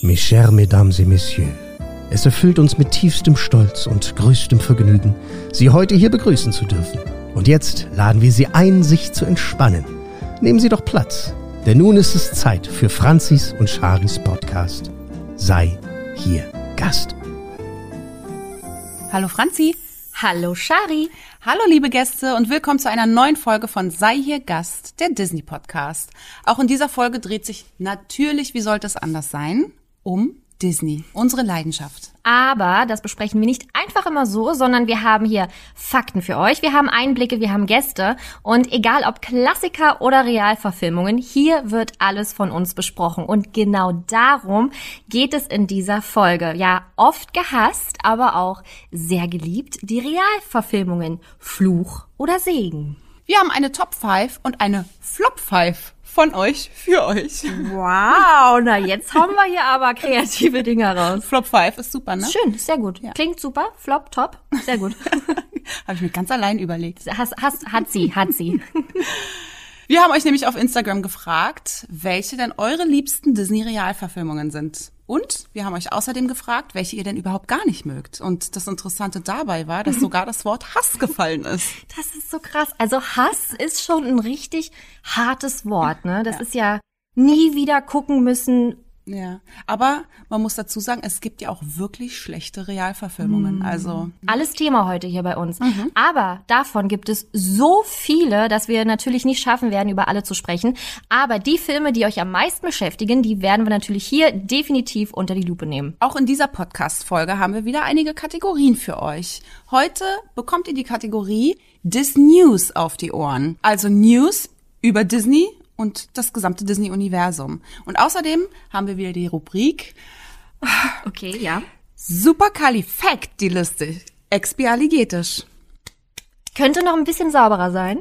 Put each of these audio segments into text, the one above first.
Mes chers Mesdames et Messieurs, es erfüllt uns mit tiefstem Stolz und größtem Vergnügen, Sie heute hier begrüßen zu dürfen. Und jetzt laden wir Sie ein, sich zu entspannen. Nehmen Sie doch Platz, denn nun ist es Zeit für Franzis und Charis Podcast. Sei hier Gast. Hallo Franzi. Hallo Shari. Hallo liebe Gäste und willkommen zu einer neuen Folge von Sei hier Gast, der Disney Podcast. Auch in dieser Folge dreht sich natürlich, wie sollte es anders sein, um Disney, unsere Leidenschaft. Aber das besprechen wir nicht einfach immer so, sondern wir haben hier Fakten für euch. Wir haben Einblicke, wir haben Gäste. Und egal ob Klassiker oder Realverfilmungen, hier wird alles von uns besprochen. Und genau darum geht es in dieser Folge. Ja, oft gehasst, aber auch sehr geliebt, die Realverfilmungen. Fluch oder Segen. Wir haben eine Top 5 und eine Flop 5 von euch für euch. Wow, na jetzt haben wir hier aber kreative Dinge raus. Flop 5 ist super, ne? Schön, sehr gut. Ja. Klingt super, Flop, top, sehr gut. Habe ich mir ganz allein überlegt. Has, has, hat sie, hat sie. Wir haben euch nämlich auf Instagram gefragt, welche denn eure liebsten Disney-Realverfilmungen sind. Und wir haben euch außerdem gefragt, welche ihr denn überhaupt gar nicht mögt. Und das Interessante dabei war, dass sogar das Wort Hass gefallen ist. Das ist so krass. Also Hass ist schon ein richtig hartes Wort, ne? Das ja. ist ja nie wieder gucken müssen, ja, aber man muss dazu sagen, es gibt ja auch wirklich schlechte Realverfilmungen. Mhm. Also alles Thema heute hier bei uns. Mhm. Aber davon gibt es so viele, dass wir natürlich nicht schaffen werden, über alle zu sprechen. Aber die Filme, die euch am meisten beschäftigen, die werden wir natürlich hier definitiv unter die Lupe nehmen. Auch in dieser Podcast-Folge haben wir wieder einige Kategorien für euch. Heute bekommt ihr die Kategorie Dis News auf die Ohren. Also News über Disney und das gesamte Disney-Universum. Und außerdem haben wir wieder die Rubrik Okay, ja. Superkalifaktilistik. Expialigetisch. Könnte noch ein bisschen sauberer sein.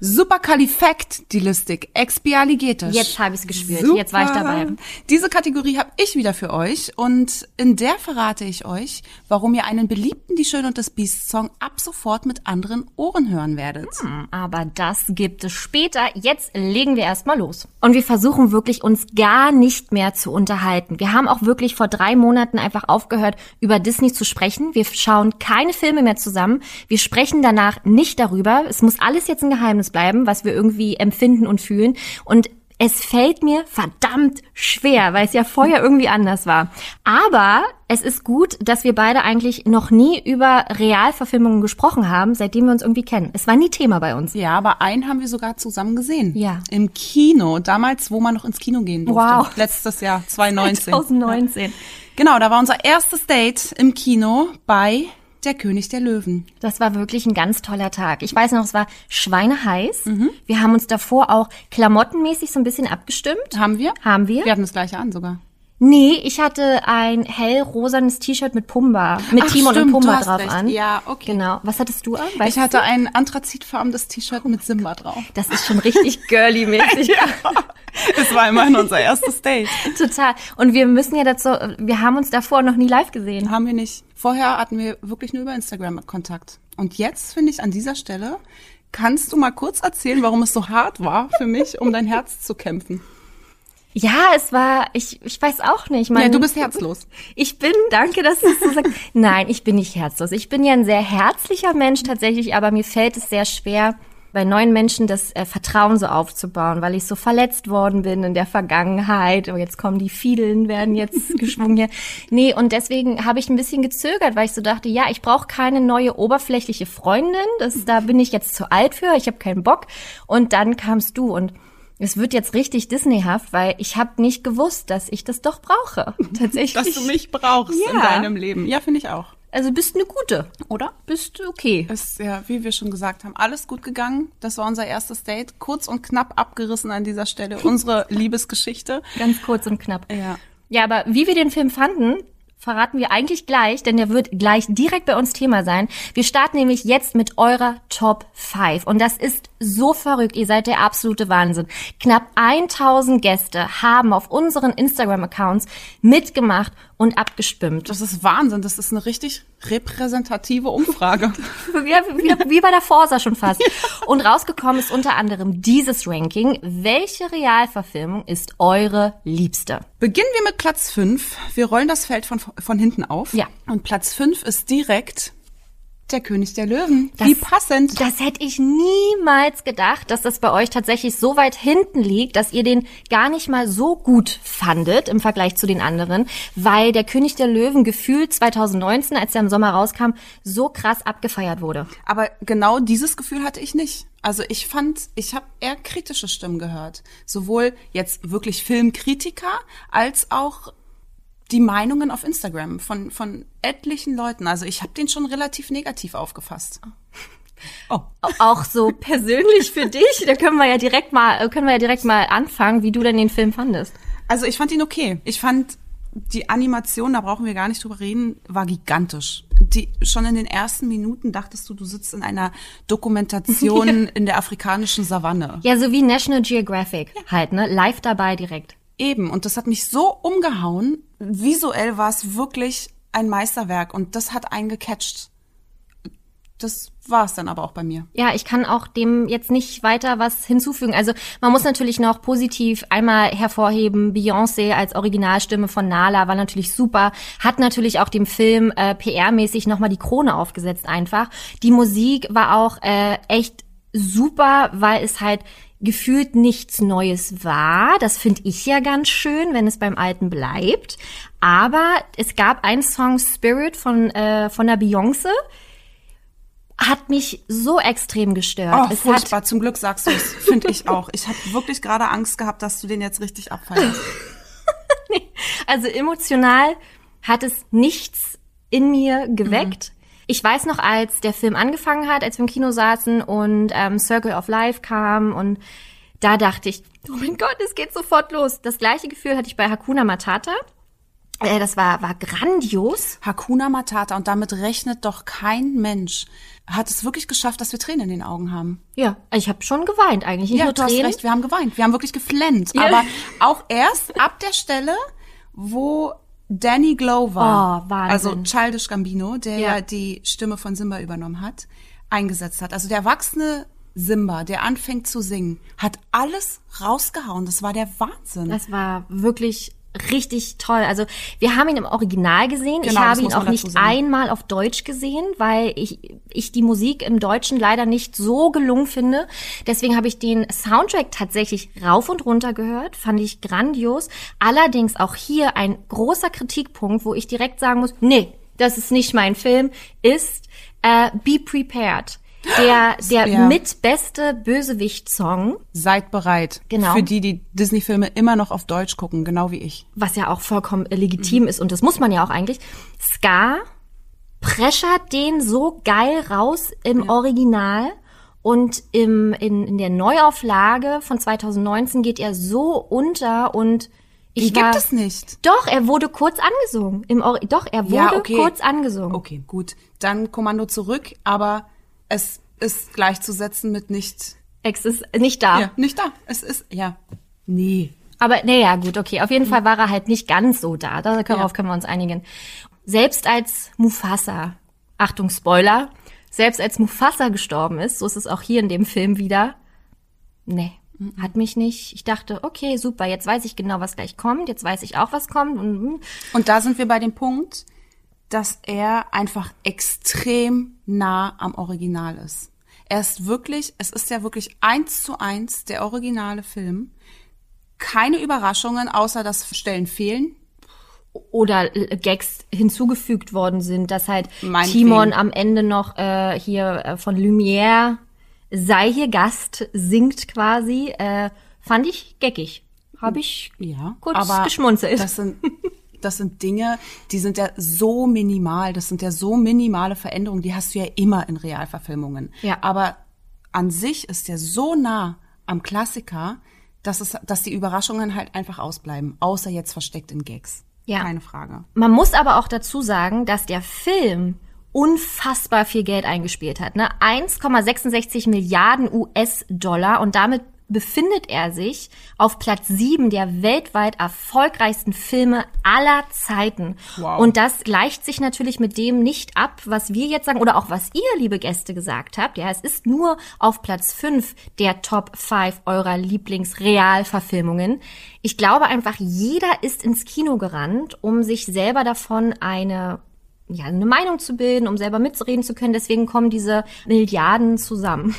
Superkalifaktilistik, expialigetisch. Jetzt habe ich es gespürt. Super. Jetzt war ich dabei. Diese Kategorie habe ich wieder für euch und in der verrate ich euch, warum ihr einen beliebten Die Schön und das Biest Song ab sofort mit anderen Ohren hören werdet. Hm, aber das gibt es später. Jetzt legen wir erstmal los. Und wir versuchen wirklich uns gar nicht mehr zu unterhalten. Wir haben auch wirklich vor drei Monaten einfach aufgehört, über Disney zu sprechen. Wir schauen keine Filme mehr zusammen. Wir sprechen danach nicht darüber. Es muss alles jetzt ein Geheimnis Geheimnis bleiben, was wir irgendwie empfinden und fühlen. Und es fällt mir verdammt schwer, weil es ja vorher irgendwie anders war. Aber es ist gut, dass wir beide eigentlich noch nie über Realverfilmungen gesprochen haben, seitdem wir uns irgendwie kennen. Es war nie Thema bei uns. Ja, aber einen haben wir sogar zusammen gesehen. Ja. Im Kino, damals, wo man noch ins Kino gehen durfte. Wow. Letztes Jahr, 2019. 2019. Genau, da war unser erstes Date im Kino bei der König der Löwen. Das war wirklich ein ganz toller Tag. Ich weiß noch, es war schweineheiß. Mhm. Wir haben uns davor auch klamottenmäßig so ein bisschen abgestimmt. Haben wir? Haben wir. Wir hatten das gleiche an sogar. Nee, ich hatte ein hellrosanes T-Shirt mit Pumba, mit Ach, Timon stimmt, und Pumba drauf recht. an. Ja, okay. Genau. Was hattest du an? Weißt ich hatte du? ein anthrazitfarbenes T-Shirt mit Simba drauf. Das ist schon richtig girly-mäßig. ja. Es war immerhin unser erstes Date. Total. Und wir müssen ja dazu, wir haben uns davor noch nie live gesehen. Haben wir nicht. Vorher hatten wir wirklich nur über Instagram Kontakt. Und jetzt finde ich an dieser Stelle, kannst du mal kurz erzählen, warum es so hart war für mich, um dein Herz zu kämpfen? Ja, es war, ich, ich weiß auch nicht. Mein, ja, du bist herzlos. Ich bin, danke, dass du es so sagst. Nein, ich bin nicht herzlos. Ich bin ja ein sehr herzlicher Mensch tatsächlich, aber mir fällt es sehr schwer, bei neuen Menschen das äh, Vertrauen so aufzubauen, weil ich so verletzt worden bin in der Vergangenheit. Oh, jetzt kommen die Fiedeln, werden jetzt geschwungen hier. Nee, und deswegen habe ich ein bisschen gezögert, weil ich so dachte, ja, ich brauche keine neue oberflächliche Freundin. Das, da bin ich jetzt zu alt für, ich habe keinen Bock. Und dann kamst du und es wird jetzt richtig Disneyhaft, weil ich habe nicht gewusst, dass ich das doch brauche. Tatsächlich. Dass du mich brauchst ja. in deinem Leben. Ja, finde ich auch. Also bist eine gute, oder? Bist okay. Ist ja, wie wir schon gesagt haben, alles gut gegangen. Das war unser erstes Date. Kurz und knapp abgerissen an dieser Stelle. Unsere Liebesgeschichte. Ganz kurz und knapp. Ja. Ja, aber wie wir den Film fanden, verraten wir eigentlich gleich, denn der wird gleich direkt bei uns Thema sein. Wir starten nämlich jetzt mit eurer Top 5 und das ist so verrückt, ihr seid der absolute Wahnsinn. Knapp 1000 Gäste haben auf unseren Instagram-Accounts mitgemacht und abgestimmt. Das ist Wahnsinn, das ist eine richtig repräsentative Umfrage. ja, wie, wie bei der Forsa schon fast. Und rausgekommen ist unter anderem dieses Ranking. Welche Realverfilmung ist eure liebste? Beginnen wir mit Platz 5. Wir rollen das Feld von, von hinten auf. Ja. Und Platz 5 ist direkt der König der Löwen. Wie passend. Das hätte ich niemals gedacht, dass das bei euch tatsächlich so weit hinten liegt, dass ihr den gar nicht mal so gut fandet im Vergleich zu den anderen, weil der König der Löwen gefühlt 2019, als er im Sommer rauskam, so krass abgefeiert wurde. Aber genau dieses Gefühl hatte ich nicht. Also ich fand, ich habe eher kritische Stimmen gehört. Sowohl jetzt wirklich Filmkritiker als auch die Meinungen auf Instagram von, von etlichen Leuten. Also ich habe den schon relativ negativ aufgefasst. Oh. Auch so persönlich für dich. Da können wir ja direkt mal, können wir ja direkt mal anfangen, wie du denn den Film fandest. Also ich fand ihn okay. Ich fand die Animation, da brauchen wir gar nicht drüber reden, war gigantisch. Die, schon in den ersten Minuten dachtest du, du sitzt in einer Dokumentation in der afrikanischen Savanne. Ja, so wie National Geographic ja. halt, ne? Live dabei direkt. Eben, und das hat mich so umgehauen. Visuell war es wirklich ein Meisterwerk und das hat einen gecatcht. Das war es dann aber auch bei mir. Ja, ich kann auch dem jetzt nicht weiter was hinzufügen. Also man muss natürlich noch positiv einmal hervorheben, Beyoncé als Originalstimme von Nala war natürlich super, hat natürlich auch dem Film äh, PR-mäßig nochmal die Krone aufgesetzt einfach. Die Musik war auch äh, echt super, weil es halt gefühlt nichts Neues war. Das finde ich ja ganz schön, wenn es beim Alten bleibt. Aber es gab einen Song Spirit von, äh, von der Beyoncé. Hat mich so extrem gestört. Oh, es furchtbar. Zum Glück sagst du es. Finde ich auch. Ich habe wirklich gerade Angst gehabt, dass du den jetzt richtig abfeierst. nee. Also emotional hat es nichts in mir geweckt. Ich weiß noch, als der Film angefangen hat, als wir im Kino saßen und ähm, Circle of Life kam und da dachte ich, oh mein Gott, es geht sofort los. Das gleiche Gefühl hatte ich bei Hakuna Matata. Äh, das war, war grandios. Hakuna Matata und damit rechnet doch kein Mensch. Hat es wirklich geschafft, dass wir Tränen in den Augen haben? Ja, ich habe schon geweint eigentlich. Nicht ja, nur du hast recht, wir haben geweint. Wir haben wirklich geflennt. Ja. Aber auch erst ab der Stelle, wo Danny Glover, oh, also Childish Gambino, der ja. die Stimme von Simba übernommen hat, eingesetzt hat. Also der erwachsene Simba, der anfängt zu singen, hat alles rausgehauen. Das war der Wahnsinn. Das war wirklich richtig toll. Also wir haben ihn im Original gesehen. Genau, ich habe ihn auch nicht einmal auf Deutsch gesehen, weil ich, ich die Musik im Deutschen leider nicht so gelungen finde. Deswegen habe ich den Soundtrack tatsächlich rauf und runter gehört. Fand ich grandios. Allerdings auch hier ein großer Kritikpunkt, wo ich direkt sagen muss, nee, das ist nicht mein Film, ist äh, Be Prepared der, der ja. mitbeste Bösewicht-Song. Seid bereit. Genau. Für die, die Disney-Filme immer noch auf Deutsch gucken, genau wie ich. Was ja auch vollkommen legitim mhm. ist und das muss man ja auch eigentlich. Ska preschert den so geil raus im ja. Original. Und im, in, in der Neuauflage von 2019 geht er so unter und ich Die war, gibt es nicht. Doch, er wurde kurz angesungen. Im Or doch, er wurde ja, okay. kurz angesungen. Okay, gut. Dann Kommando zurück, aber es ist gleichzusetzen mit nicht. Es ist nicht da. Ja, nicht da. Es ist, ja. Nee. Aber naja, gut, okay. Auf jeden Fall war er halt nicht ganz so da. Darauf ja. können wir uns einigen. Selbst als Mufasa, Achtung, Spoiler, selbst als Mufasa gestorben ist, so ist es auch hier in dem Film wieder, nee, hat mich nicht. Ich dachte, okay, super, jetzt weiß ich genau, was gleich kommt, jetzt weiß ich auch, was kommt. Und, und da sind wir bei dem Punkt, dass er einfach extrem nah am Original ist. Er ist wirklich, es ist ja wirklich eins zu eins der originale Film. Keine Überraschungen, außer dass Stellen fehlen. Oder Gags hinzugefügt worden sind, dass halt mein Timon Film. am Ende noch äh, hier äh, von Lumière sei hier Gast singt quasi. Äh, fand ich geckig. Habe ich ja, kurz aber geschmunzelt. Das sind das sind Dinge, die sind ja so minimal, das sind ja so minimale Veränderungen, die hast du ja immer in Realverfilmungen. Ja. Aber an sich ist der so nah am Klassiker, dass, es, dass die Überraschungen halt einfach ausbleiben, außer jetzt versteckt in Gags. Ja. Keine Frage. Man muss aber auch dazu sagen, dass der Film unfassbar viel Geld eingespielt hat. Ne? 1,66 Milliarden US-Dollar und damit befindet er sich auf Platz sieben der weltweit erfolgreichsten Filme aller Zeiten. Wow. Und das gleicht sich natürlich mit dem nicht ab, was wir jetzt sagen oder auch was ihr, liebe Gäste, gesagt habt. Ja, es ist nur auf Platz fünf der Top 5 eurer Lieblingsrealverfilmungen. Ich glaube einfach, jeder ist ins Kino gerannt, um sich selber davon eine ja, eine Meinung zu bilden, um selber mitzureden zu können. Deswegen kommen diese Milliarden zusammen.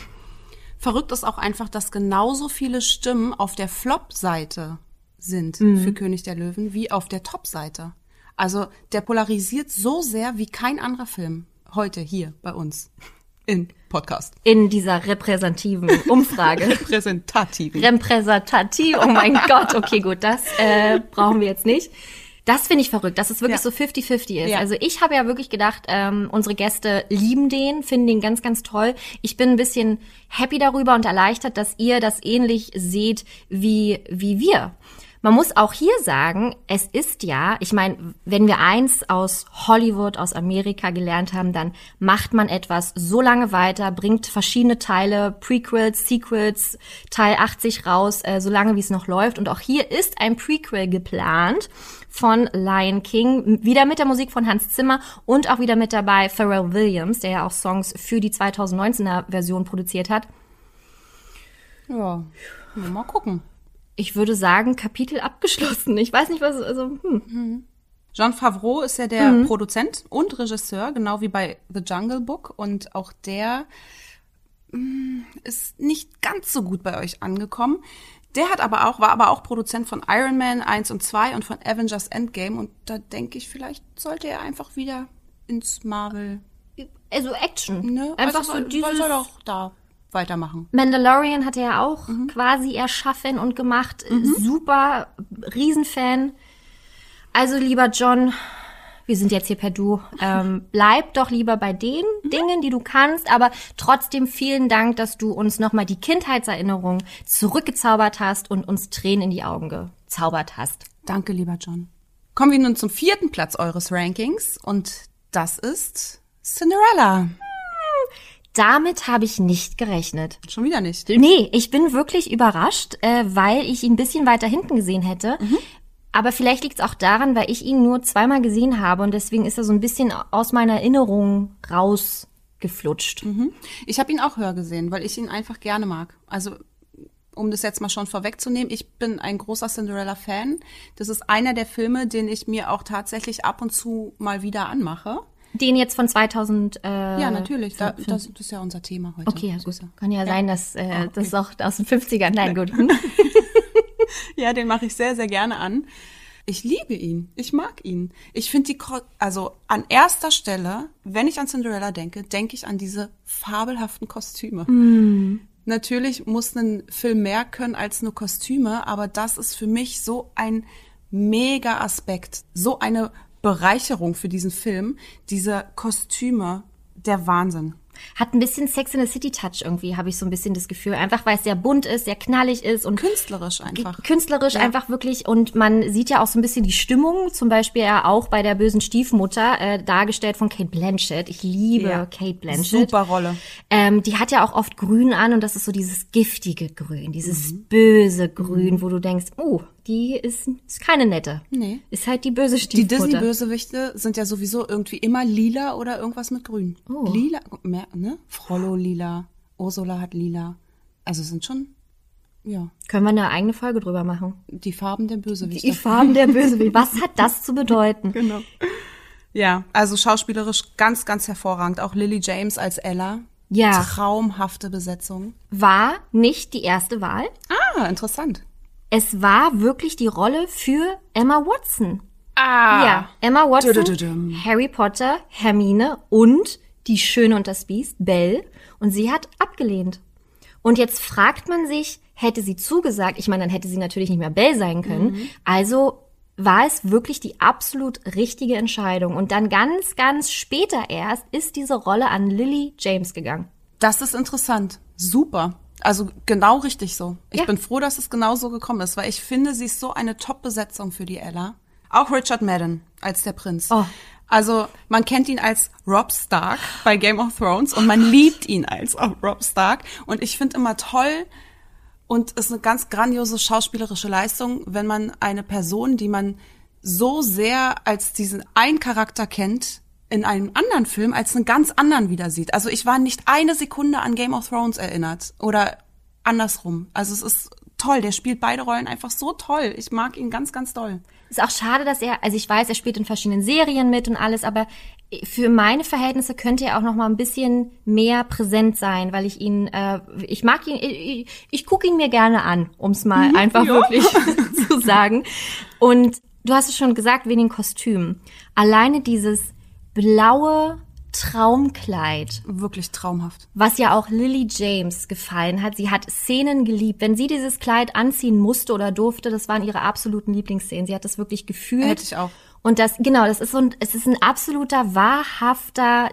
Verrückt ist auch einfach, dass genauso viele Stimmen auf der Flop-Seite sind für König der Löwen wie auf der Top-Seite. Also der polarisiert so sehr wie kein anderer Film heute hier bei uns in Podcast. In dieser repräsentativen Umfrage. Repräsentativ. Repräsentativ, oh mein Gott, okay, gut, das äh, brauchen wir jetzt nicht. Das finde ich verrückt, dass es wirklich Ja. so 50-50 ist. Ja. Also ich habe ja wirklich gedacht, ähm, unsere Gäste lieben den, finden den ganz, ganz toll. Ich bin ein bisschen happy darüber und erleichtert, dass ihr das ähnlich seht wie, wie wir. Man muss auch hier sagen, es ist ja, ich meine, wenn wir eins aus Hollywood, aus Amerika gelernt haben, dann macht man etwas so lange weiter, bringt verschiedene Teile, Prequels, Sequels, Teil 80 raus, äh, so lange wie es noch läuft. Und auch hier ist ein Prequel geplant von Lion King, wieder mit der Musik von Hans Zimmer und auch wieder mit dabei Pharrell Williams, der ja auch Songs für die 2019er Version produziert hat. Ja, mal gucken. Ich würde sagen, Kapitel abgeschlossen. Ich weiß nicht, was, also, hm. Jean Favreau ist ja der Produzent und Regisseur, genau wie bei The Jungle Book. Und auch der mm, ist nicht ganz so gut bei euch angekommen. Der hat aber auch, war aber auch Produzent von Iron Man 1 und 2 und von Avengers Endgame. Und da denke ich, vielleicht sollte er einfach wieder ins Marvel, also Action. ne? Einfach also, so dieses soll doch da weitermachen. Mandalorian hat er ja auch quasi erschaffen und gemacht. Super, Riesenfan. Also lieber John, wir sind jetzt hier per Du. Ähm, bleib doch lieber bei den Dingen, die du kannst, aber trotzdem vielen Dank, dass du uns nochmal die Kindheitserinnerung zurückgezaubert hast und uns Tränen in die Augen gezaubert hast. Danke, lieber John. Kommen wir nun zum vierten Platz eures Rankings und das ist Cinderella. Damit habe ich nicht gerechnet. Schon wieder nicht. Nee, ich bin wirklich überrascht, äh, weil ich ihn ein bisschen weiter hinten gesehen hätte. Aber vielleicht liegt es auch daran, weil ich ihn nur zweimal gesehen habe und deswegen ist er so ein bisschen aus meiner Erinnerung rausgeflutscht. Ich habe ihn auch höher gesehen, weil ich ihn einfach gerne mag. Also um das jetzt mal schon vorwegzunehmen, ich bin ein großer Cinderella-Fan. Das ist einer der Filme, den ich mir auch tatsächlich ab und zu mal wieder anmache. Den jetzt von 2000. Äh, Ja, natürlich. Da, das, das ist ja unser Thema heute. Okay, ja, gut. ist ja- Kann ja, sein, dass äh, das ist auch aus den 50ern. Nein, gut. Ja, den mache ich sehr, sehr gerne an. Ich liebe ihn. Ich mag ihn. Ich finde die, also an erster Stelle, wenn ich an Cinderella denke, denke ich an diese fabelhaften Kostüme. Natürlich muss ein Film mehr können als nur Kostüme, aber das ist für mich so ein mega Aspekt, so eine Bereicherung für diesen Film. Diese Kostüme, der Wahnsinn. Hat ein bisschen Sex in the City Touch irgendwie, habe ich so ein bisschen das Gefühl. Einfach weil es sehr bunt ist, sehr knallig ist und Künstlerisch einfach. künstlerisch einfach wirklich und man sieht ja auch so ein bisschen die Stimmung, zum Beispiel ja auch bei der bösen Stiefmutter, äh, dargestellt von Kate Blanchett. Ich liebe Ja. Kate Blanchett. Super Rolle. Ähm, die hat ja auch oft Grün an und das ist so dieses giftige Grün, dieses Mhm. böse Grün, wo du denkst, oh, die ist, ist keine nette. Nee. Ist halt die böse Die Stiefmutter. Disney-Bösewichte sind ja sowieso irgendwie immer lila oder irgendwas mit grün. Oh. Lila, mehr, ne? Frollo lila, Ursula hat lila. Also sind schon, ja, Können wir eine eigene Folge drüber machen? die Farben der Bösewichte. Die Farben der Bösewicht. Was hat das zu bedeuten? genau. Ja, also schauspielerisch ganz, ganz hervorragend. Auch Lily James als Ella. Ja. Traumhafte Besetzung. War nicht die erste Wahl. Ah, interessant. Es war wirklich die Rolle für Emma Watson. Ah. Ja, Emma Watson, Dudududum. Harry Potter, Hermine und die Schöne und das Biest, Belle. Und sie hat abgelehnt. Und jetzt fragt man sich, hätte sie zugesagt, ich meine, dann hätte sie natürlich nicht mehr Belle sein können. Also war es wirklich die absolut richtige Entscheidung. Und dann ganz, ganz später erst ist diese Rolle an Lily James gegangen. Das ist interessant. Super. Also genau richtig so. Ich Ja. bin froh, dass es genau so gekommen ist, weil ich finde, sie ist so eine Top-Besetzung für die Ella. Auch Richard Madden als der Prinz. Oh. Also man kennt ihn als Rob Stark bei Game of Thrones und man liebt ihn als auch Rob Stark. Und ich finde immer toll, und ist eine ganz grandiose schauspielerische Leistung, wenn man eine Person, die man so sehr als diesen einen Charakter kennt, in einem anderen Film als einen ganz anderen wieder sieht. Also ich war nicht eine Sekunde an Game of Thrones erinnert oder andersrum. Also es ist toll, der spielt beide Rollen einfach so toll. Ich mag ihn ganz, ganz doll. Ist auch schade, dass er, also ich weiß, er spielt in verschiedenen Serien mit und alles, aber für meine Verhältnisse könnte er auch noch mal ein bisschen mehr präsent sein, weil ich ihn, äh, ich mag ihn, ich, ich gucke ihn mir gerne an, um es mal einfach Ja. wirklich zu sagen. Und du hast es schon gesagt, wegen den Kostümen. Alleine dieses blaue Traumkleid, Wirklich traumhaft. was ja auch Lily James gefallen hat. Sie hat Szenen geliebt. Wenn sie dieses Kleid anziehen musste oder durfte, das waren ihre absoluten Lieblingsszenen. Sie hat das wirklich gefühlt. Hätte ich auch. Und das, genau, das ist so ein, es ist ein absoluter, wahrhafter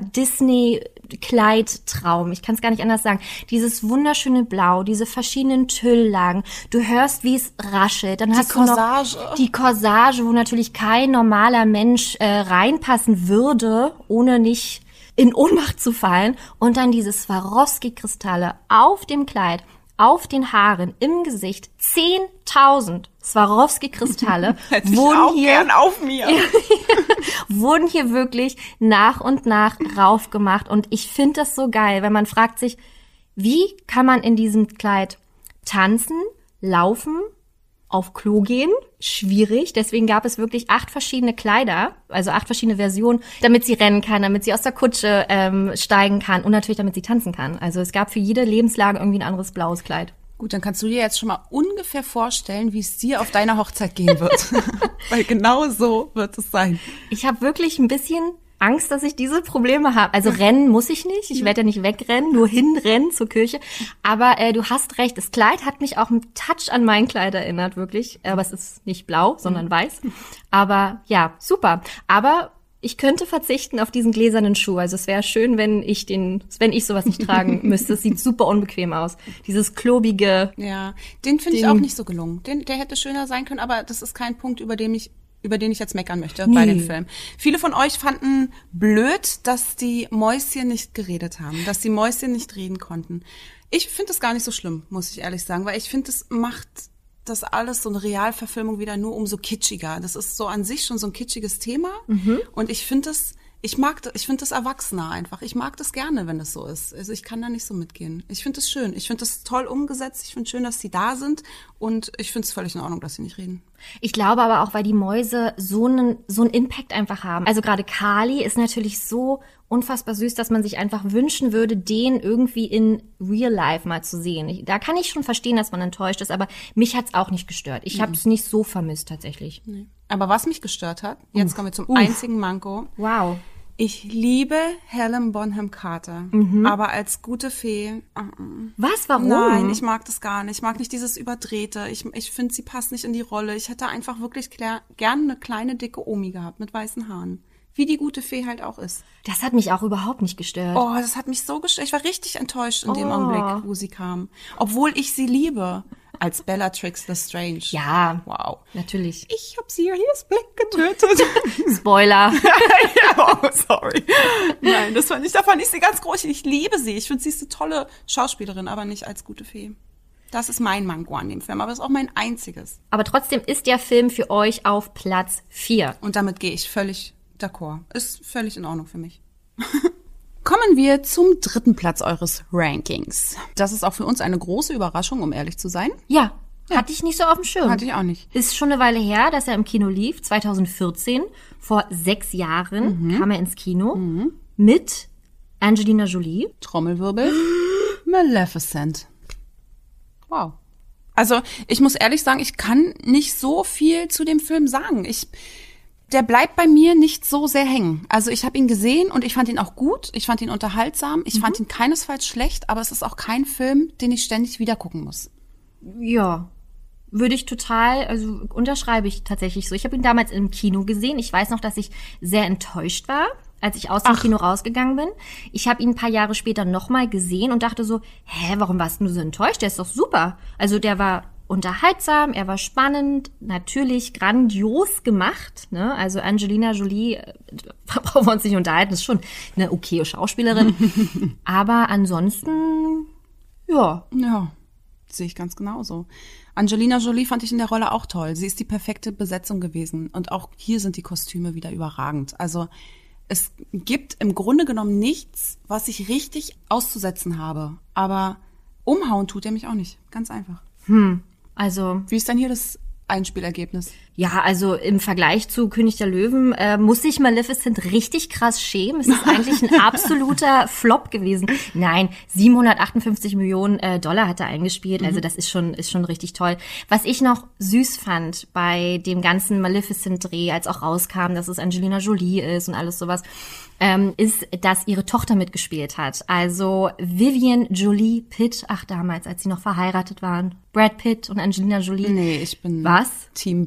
Disney-Kleidtraum. Ich kann es gar nicht anders sagen. Dieses wunderschöne Blau, diese verschiedenen Tülllagen. Du hörst, wie es raschelt. Dann hast Corsage. du noch die Corsage, wo natürlich kein normaler Mensch äh, reinpassen würde, ohne nicht in Ohnmacht zu fallen. Und dann diese Swarovski-Kristalle auf dem Kleid, auf den Haaren, im Gesicht. 10.000 Swarovski-Kristalle wurden hier gern auf mir. wurden hier wirklich nach und nach raufgemacht. Und ich finde das so geil, wenn man fragt sich, wie kann man in diesem Kleid tanzen, laufen, auf Klo gehen? Schwierig. Deswegen gab es wirklich acht verschiedene Kleider, also acht verschiedene Versionen, damit sie rennen kann, damit sie aus der Kutsche ähm, steigen kann und natürlich damit sie tanzen kann. Also es gab für jede Lebenslage irgendwie ein anderes blaues Kleid. Gut, dann kannst du dir jetzt schon mal ungefähr vorstellen, wie es dir auf deiner Hochzeit gehen wird. Weil genau so wird es sein. Ich habe wirklich ein bisschen Angst, dass ich diese Probleme habe. Also rennen muss ich nicht. Ich werde ja nicht wegrennen, nur hinrennen zur Kirche. Aber äh, du hast recht, das Kleid hat mich auch einen Touch an mein Kleid erinnert, wirklich. Aber es ist nicht blau, sondern weiß. Aber ja, super. Aber ich könnte verzichten auf diesen gläsernen Schuh. Also es wäre schön, wenn ich den, wenn ich sowas nicht tragen müsste. Es sieht super unbequem aus. Dieses klobige. Ja, den finde ich auch nicht so gelungen. Den, der hätte schöner sein können, aber das ist kein Punkt, über den ich über den ich jetzt meckern möchte bei dem Film. Viele von euch fanden blöd, dass die Mäuschen nicht geredet haben, dass die Mäuschen nicht reden konnten. Ich finde das gar nicht so schlimm, muss ich ehrlich sagen, weil ich finde, das macht das alles so eine Realverfilmung wieder nur umso kitschiger. Das ist so an sich schon so ein kitschiges Thema und ich finde das ich mag, ich finde das erwachsener einfach. Ich mag das gerne, wenn das so ist. Also ich kann da nicht so mitgehen. Ich finde das schön. Ich finde das toll umgesetzt. Ich finde schön, dass sie da sind. Und ich finde es völlig in Ordnung, dass sie nicht reden. Ich glaube aber auch, weil die Mäuse so einen, so einen Impact einfach haben. Also gerade Kali ist natürlich so unfassbar süß, dass man sich einfach wünschen würde, den irgendwie in Real Life mal zu sehen. Ich, da kann ich schon verstehen, dass man enttäuscht ist, aber mich hat's auch nicht gestört. Ich habe es nicht so vermisst tatsächlich. Aber was mich gestört hat, jetzt kommen wir zum einzigen Manko. Wow. Ich liebe Helen Bonham Carter. Aber als gute Fee, uh -uh. Was? Warum? Nein, ich mag das gar nicht. Ich mag nicht dieses Überdrehte. Ich, ich finde, sie passt nicht in die Rolle. Ich hätte einfach wirklich gern eine kleine, dicke Omi gehabt mit weißen Haaren. Wie die gute Fee halt auch ist. das hat mich auch überhaupt nicht gestört. Oh, das hat mich so gestört. Ich war richtig enttäuscht in dem Oh. Augenblick, wo sie kam. Obwohl ich sie liebe. Als Bellatrix Lestrange. Ja. Wow. Natürlich. Ich hab Sirius Black getötet. Spoiler. ja, oh, sorry. Nein, das fand ich, da fand ich sie ganz groß. Ich liebe sie. Ich finde, sie ist eine tolle Schauspielerin, aber nicht als gute Fee. Das ist mein Mango an dem Film, aber das ist auch mein einziges. aber trotzdem ist der Film für euch auf Platz 4. Und damit gehe ich völlig d'accord. Ist völlig in Ordnung für mich. Kommen wir zum dritten Platz eures Rankings. Das ist auch für uns eine große Überraschung, um ehrlich zu sein. Ja. Hatte ich nicht so auf dem Schirm. Hatte ich auch nicht. Ist schon eine Weile her, dass er im Kino lief. 2014, vor sechs Jahren, kam er ins Kino mit Angelina Jolie. Trommelwirbel. Maleficent. Wow. Also, ich muss ehrlich sagen, ich kann nicht so viel zu dem Film sagen. Ich, der bleibt bei mir nicht so sehr hängen. Also, ich habe ihn gesehen und ich fand ihn auch gut. Ich fand ihn unterhaltsam. Ich fand ihn keinesfalls schlecht, aber es ist auch kein Film, den ich ständig wieder gucken muss. Ja. Würde ich total, also unterschreibe ich tatsächlich so. Ich habe ihn damals im Kino gesehen. Ich weiß noch, dass ich sehr enttäuscht war, als ich aus dem Kino rausgegangen bin. Ich habe ihn ein paar Jahre später nochmal gesehen und dachte so, hä, warum warst du so enttäuscht? Der ist doch super. Also der war unterhaltsam, er war spannend, natürlich grandios gemacht. Ne? Also Angelina Jolie, äh, brauchen wir uns nicht unterhalten, ist schon eine okaye Schauspielerin. Aber ansonsten, ja, Ja. Sehe ich ganz genauso. Angelina Jolie fand ich in der Rolle auch toll. Sie ist die perfekte Besetzung gewesen. Und auch hier sind die Kostüme wieder überragend. Also es gibt im Grunde genommen nichts, was ich richtig auszusetzen habe. Aber umhauen tut er mich auch nicht. Ganz einfach. Also Wie ist denn hier das Einspielergebnis? Ja, also im Vergleich zu König der Löwen äh, muss sich Maleficent richtig krass schämen. Es ist eigentlich ein absoluter Flop gewesen. Nein, 758 Millionen äh, Dollar hat er eingespielt. Also das ist schon ist schon richtig toll. Was ich noch süß fand bei dem ganzen Maleficent-Dreh, als auch rauskam, dass es Angelina Jolie ist und alles sowas, ähm, ist, dass ihre Tochter mitgespielt hat. Also Vivian Jolie Pitt, ach damals, als sie noch verheiratet waren. Brad Pitt und Angelina Jolie. Nee, ich bin Was? Team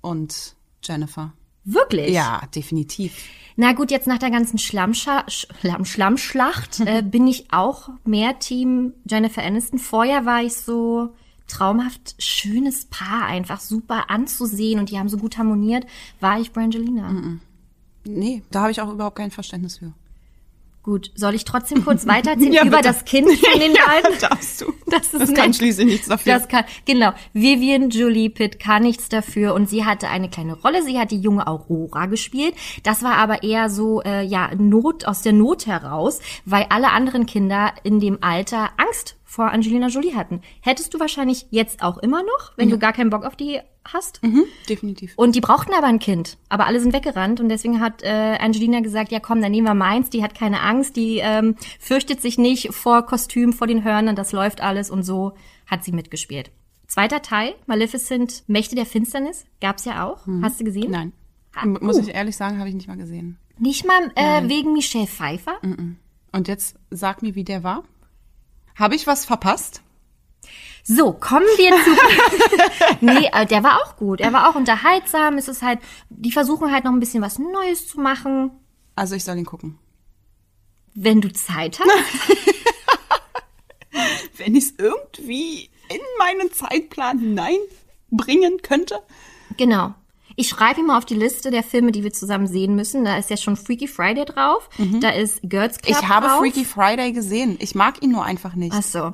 Und Jennifer. Wirklich? Ja, definitiv. Na gut, jetzt nach der ganzen Schlammscha Schlamm Schlammschlacht äh, bin ich auch mehr Team Jennifer Aniston. Vorher war ich so traumhaft schönes Paar, einfach super anzusehen und die haben so gut harmoniert. War ich Brangelina. Nee, da habe ich auch überhaupt kein Verständnis für. Gut, soll ich trotzdem kurz weitererzählen Ja, über bitte. das Kind von den beiden? darfst du. Das ist Das kann nett. schließlich nichts dafür. Das kann, genau. Vivian Julie Pitt kann nichts dafür und sie hatte eine kleine Rolle. Sie hat die junge Aurora gespielt. Das war aber eher so, äh, ja, Not, aus der Not heraus, weil alle anderen Kinder in dem Alter Angst vor Angelina Jolie hatten. Hättest du wahrscheinlich jetzt auch immer noch, wenn du gar keinen Bock auf die hast. mhm, definitiv. Und die brauchten aber ein Kind. Aber alle sind weggerannt und deswegen hat äh, Angelina gesagt, ja komm, dann nehmen wir meins. Die hat keine Angst, die ähm, fürchtet sich nicht vor Kostüm, vor den Hörnern, das läuft alles und so hat sie mitgespielt. Zweiter Teil, Maleficent, Mächte der Finsternis, gab's ja auch. Hast du gesehen? Nein. Ah, M- Muss uh. ich ehrlich sagen, habe ich nicht mal gesehen. Nicht mal äh, wegen Michelle Pfeiffer? Und jetzt sag mir, wie der war. Habe ich was verpasst? So, kommen wir zu. nee, äh, der war auch gut. Er war auch unterhaltsam. Es ist halt, die versuchen halt noch ein bisschen was Neues zu machen. Also ich soll ihn gucken. Wenn du Zeit hast. Wenn ich es irgendwie in meinen Zeitplan hineinbringen könnte. Genau. Ich schreibe ihm mal auf die Liste der Filme, die wir zusammen sehen müssen. Da ist ja schon Freaky Friday drauf. Da ist Girls Club Mhm. Ich habe drauf. Freaky Friday gesehen. Ich mag ihn nur einfach nicht. Ach so.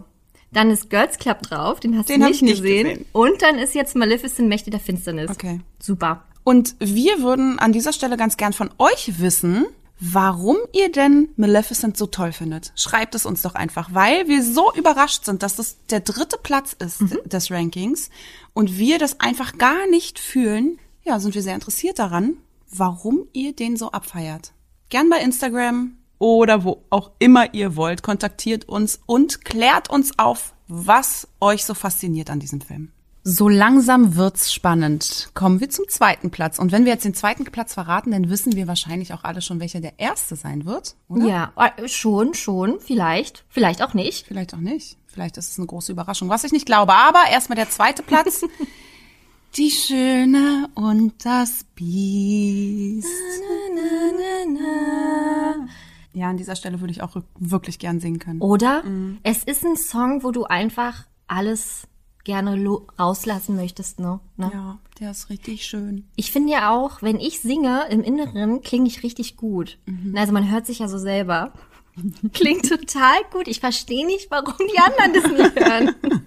Dann ist Girls Club drauf, den hast Den du nicht, ich nicht gesehen. gesehen. Und dann ist jetzt Maleficent Mächte der Finsternis. Okay. Super. Und wir würden an dieser Stelle ganz gern von euch wissen, warum ihr denn Maleficent so toll findet. Schreibt es uns doch einfach, weil wir so überrascht sind, dass das der dritte Platz ist des Rankings und wir das einfach gar nicht fühlen. Ja, sind wir sehr interessiert daran, warum ihr den so abfeiert. Gern bei Instagram oder wo auch immer ihr wollt, kontaktiert uns und klärt uns auf, was euch so fasziniert an diesem Film. So langsam wird's spannend. Kommen wir zum zweiten Platz. Und wenn wir jetzt den zweiten Platz verraten, dann wissen wir wahrscheinlich auch alle schon, welcher der erste sein wird, oder? Ja, äh, schon, schon, vielleicht. Vielleicht auch nicht. Vielleicht auch nicht. Vielleicht ist es eine große Überraschung, was ich nicht glaube. Aber erstmal der zweite Platz. Die Schöne und das Biest. Ja, an dieser Stelle würde ich auch wirklich gern singen können. Oder Mhm. es ist ein Song, wo du einfach alles gerne rauslassen möchtest, ne? ne? Ja, der ist richtig schön. Ich finde ja auch, wenn ich singe im Inneren, klinge ich richtig gut. Mhm. Also man hört sich ja so selber. Klingt total gut. Ich verstehe nicht, warum die anderen das nicht hören.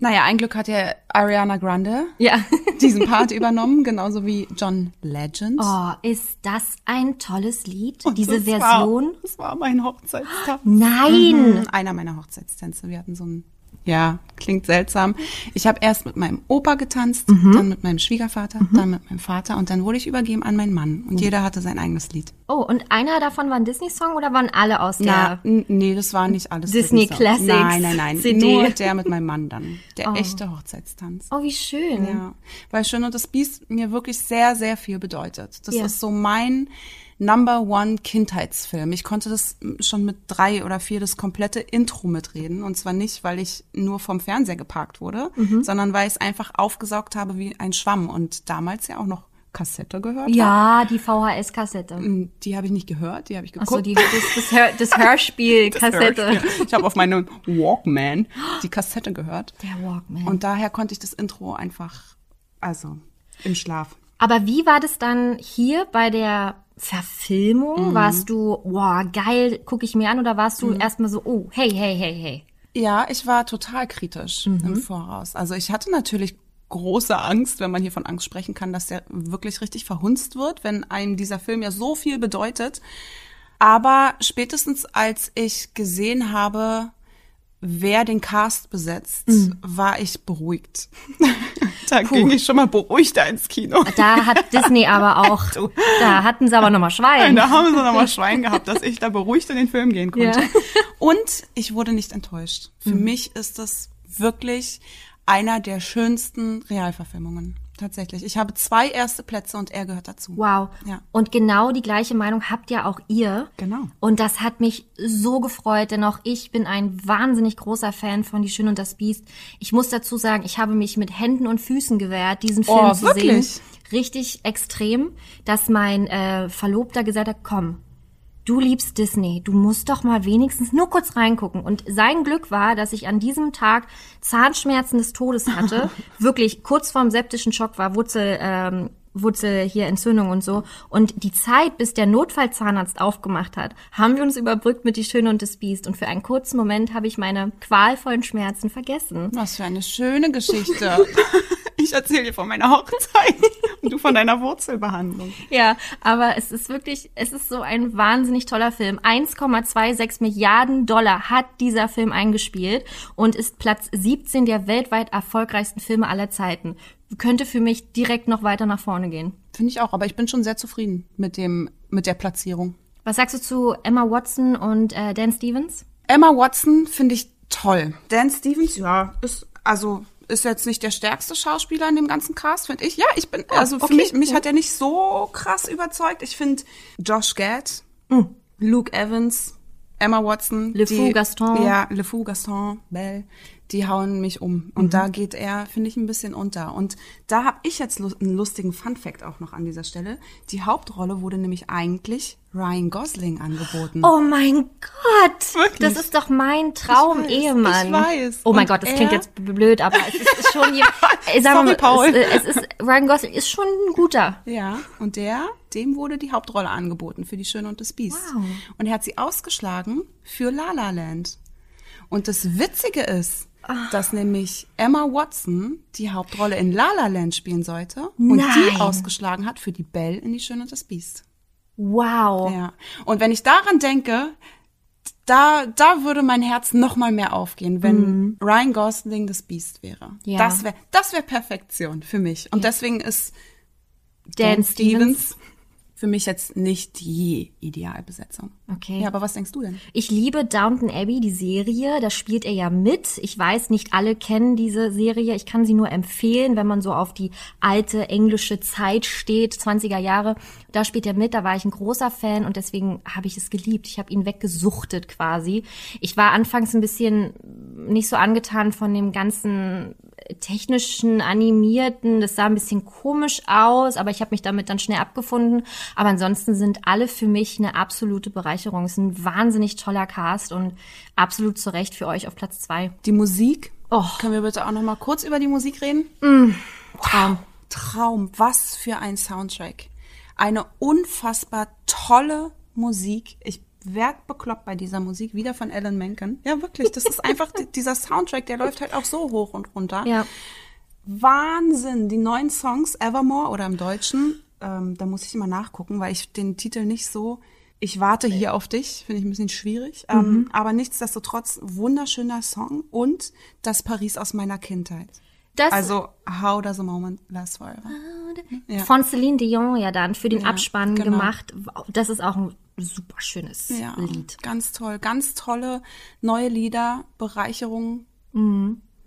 Naja, ein Glück hat ja Ariana Grande Ja. diesen Part übernommen, genauso wie John Legend. Oh, ist das ein tolles Lied? Und Diese das Version? War, das war mein Hochzeitstag. Nein! Mhm, Einer meiner Hochzeitstänze. Wir hatten so ein, ja, klingt seltsam. Ich habe erst mit meinem Opa getanzt, Mhm. dann mit meinem Schwiegervater, dann mit meinem Vater und dann wurde ich übergeben an meinen Mann. Und jeder hatte sein eigenes Lied. Oh, und einer davon war ein Disney-Song oder waren alle aus der... nee, das war nicht alles. Disney Disney-Songs. Classics Nein, nein, nein. CD. Nur der mit meinem Mann dann. Der echte Hochzeitstanz. Oh, wie schön. Ja, weil Schön und das Biest mir wirklich sehr, sehr viel bedeutet. Das Ja. ist so mein Number One Kindheitsfilm. Ich konnte das schon mit drei oder vier das komplette Intro mitreden. Und zwar nicht, weil ich nur vom Fernseher geparkt wurde, Mhm. sondern weil ich es einfach aufgesaugt habe wie ein Schwamm. Und damals ja auch noch Kassette gehört. Ja, die VHS-Kassette. Die habe ich nicht gehört, die habe ich geguckt. Achso, die, das, das, Hör, das Hörspiel-Kassette. Hörspiel. Ich habe auf meinem Walkman die Kassette gehört. Der Walkman. Und daher konnte ich das Intro einfach, also im Schlaf. Aber wie war das dann hier bei der Mhm. Verfilmung? Warst du, wow, geil, gucke ich mir an oder warst du erstmal so, oh, hey, hey, hey, hey? Ja, ich war total kritisch im Voraus. Also ich hatte natürlich große Angst, wenn man hier von Angst sprechen kann, dass der wirklich richtig verhunzt wird, wenn einem dieser Film ja so viel bedeutet. Aber spätestens als ich gesehen habe, wer den Cast besetzt, war ich beruhigt. da ging ich schon mal beruhigter ins Kino. Da hat Disney aber auch, da hatten sie aber nochmal Schwein. Da haben sie nochmal Schwein gehabt, dass ich da beruhigt in den Film gehen konnte. Ja. Und ich wurde nicht enttäuscht. Für mich ist das wirklich einer der schönsten Realverfilmungen. Tatsächlich. Ich habe zwei erste Plätze und er gehört dazu. Wow. Ja. Und genau die gleiche Meinung habt ja auch ihr. Genau. Und das hat mich so gefreut, denn auch ich bin ein wahnsinnig großer Fan von Die Schöne und das Biest. Ich muss dazu sagen, ich habe mich mit Händen und Füßen gewehrt, diesen Film Oh, zu wirklich? sehen. Richtig extrem, dass mein äh, Verlobter gesagt hat, komm, du liebst Disney, du musst doch mal wenigstens nur kurz reingucken. Und sein Glück war, dass ich an diesem Tag Zahnschmerzen des Todes hatte, wirklich kurz vorm septischen Schock war, Wurzel, ähm, Wurzel hier Entzündung und so. Und die Zeit, bis der Notfallzahnarzt aufgemacht hat, haben wir uns überbrückt mit Die Schöne und das Biest. Und für einen kurzen Moment habe ich meine qualvollen Schmerzen vergessen. Was für eine schöne Geschichte. ich erzähle dir von meiner Hochzeit und du von deiner Wurzelbehandlung. Ja, aber es ist wirklich, es ist so ein wahnsinnig toller Film. 1,26 Milliarden Dollar hat dieser Film eingespielt und ist Platz 17 der weltweit erfolgreichsten Filme aller Zeiten. Könnte für mich direkt noch weiter nach vorne gehen. Finde ich auch, aber ich bin schon sehr zufrieden mit dem, mit der Platzierung. Was sagst du zu Emma Watson und äh, Dan Stevens? Emma Watson finde ich toll. Dan Stevens, ja, ist, also, ist jetzt nicht der stärkste Schauspieler in dem ganzen Cast, finde ich. Ja, ich bin, also für okay. mich, mich hat er nicht so krass überzeugt. Ich finde Josh Gad, Luke Evans, Emma Watson, Le Fou Gaston. Ja, Le Fou Gaston, Belle, die hauen mich um. Und da geht er, finde ich, ein bisschen unter. Und da habe ich jetzt einen lustigen Fun-Fact auch noch an dieser Stelle. Die Hauptrolle wurde nämlich eigentlich Ryan Gosling angeboten. Oh mein Gott! Wirklich? Das ist doch mein Traum-Ehemann. ich weiß. Oh mein Und Gott, das klingt er- jetzt blöd, aber es ist, ist schon hier. Äh, Sorry, mal, Paul. Es, es ist Ryan Gosling ist schon ein guter. Ja, und der, dem wurde die Hauptrolle angeboten für Die Schöne und das Biest. Wow. Und er hat sie ausgeschlagen für La La Land. Und das Witzige ist, Ah. dass nämlich Emma Watson die Hauptrolle in La La Land spielen sollte und Nein. die ausgeschlagen hat für die Belle in Die Schöne und das Biest. Wow. Ja. Und wenn ich daran denke, da, da würde mein Herz noch mal mehr aufgehen, wenn Ryan Gosling das Biest wäre. Mhm. Ja. Das wäre, das wäre Perfektion für mich. Und deswegen ist Dan Stevens. Für mich jetzt nicht die Idealbesetzung. Okay. Ja, aber was denkst du denn? Ich liebe Downton Abbey, die Serie. Da spielt er ja mit. Ich weiß, nicht alle kennen diese Serie. Ich kann sie nur empfehlen, wenn man so auf die alte englische Zeit steht, 20er Jahre. Da spielt er mit. Da war ich ein großer Fan und deswegen habe ich es geliebt. Ich habe ihn weggesuchtet quasi. Ich war anfangs ein bisschen nicht so angetan von dem ganzen technischen, animierten. Das sah ein bisschen komisch aus, aber ich habe mich damit dann schnell abgefunden. Aber ansonsten sind alle für mich eine absolute Bereicherung. Es ist ein wahnsinnig toller Cast und absolut zu Recht für euch auf Platz zwei. Die Musik? Oh. Können wir bitte auch noch mal kurz über die Musik reden? Traum. Traum, was für ein Soundtrack. Eine unfassbar tolle Musik. Ich werd bekloppt bei dieser Musik, wieder von Alan Menken. Ja, wirklich, das ist einfach di- dieser Soundtrack, der läuft halt auch so hoch und runter. Ja. Wahnsinn, die neuen Songs Evermore oder im Deutschen, ähm, da muss ich immer nachgucken, weil ich den Titel nicht so ich warte hier auf dich, finde ich ein bisschen schwierig. Ähm, aber nichtsdestotrotz, wunderschöner Song und das Paris aus meiner Kindheit. Das Also, how does a moment last forever? Ja. von Celine Dion ja dann für den Ja, Abspann genau. gemacht. Das ist auch ein super schönes Ja, Lied. ganz toll. Ganz tolle neue Lieder, Bereicherung.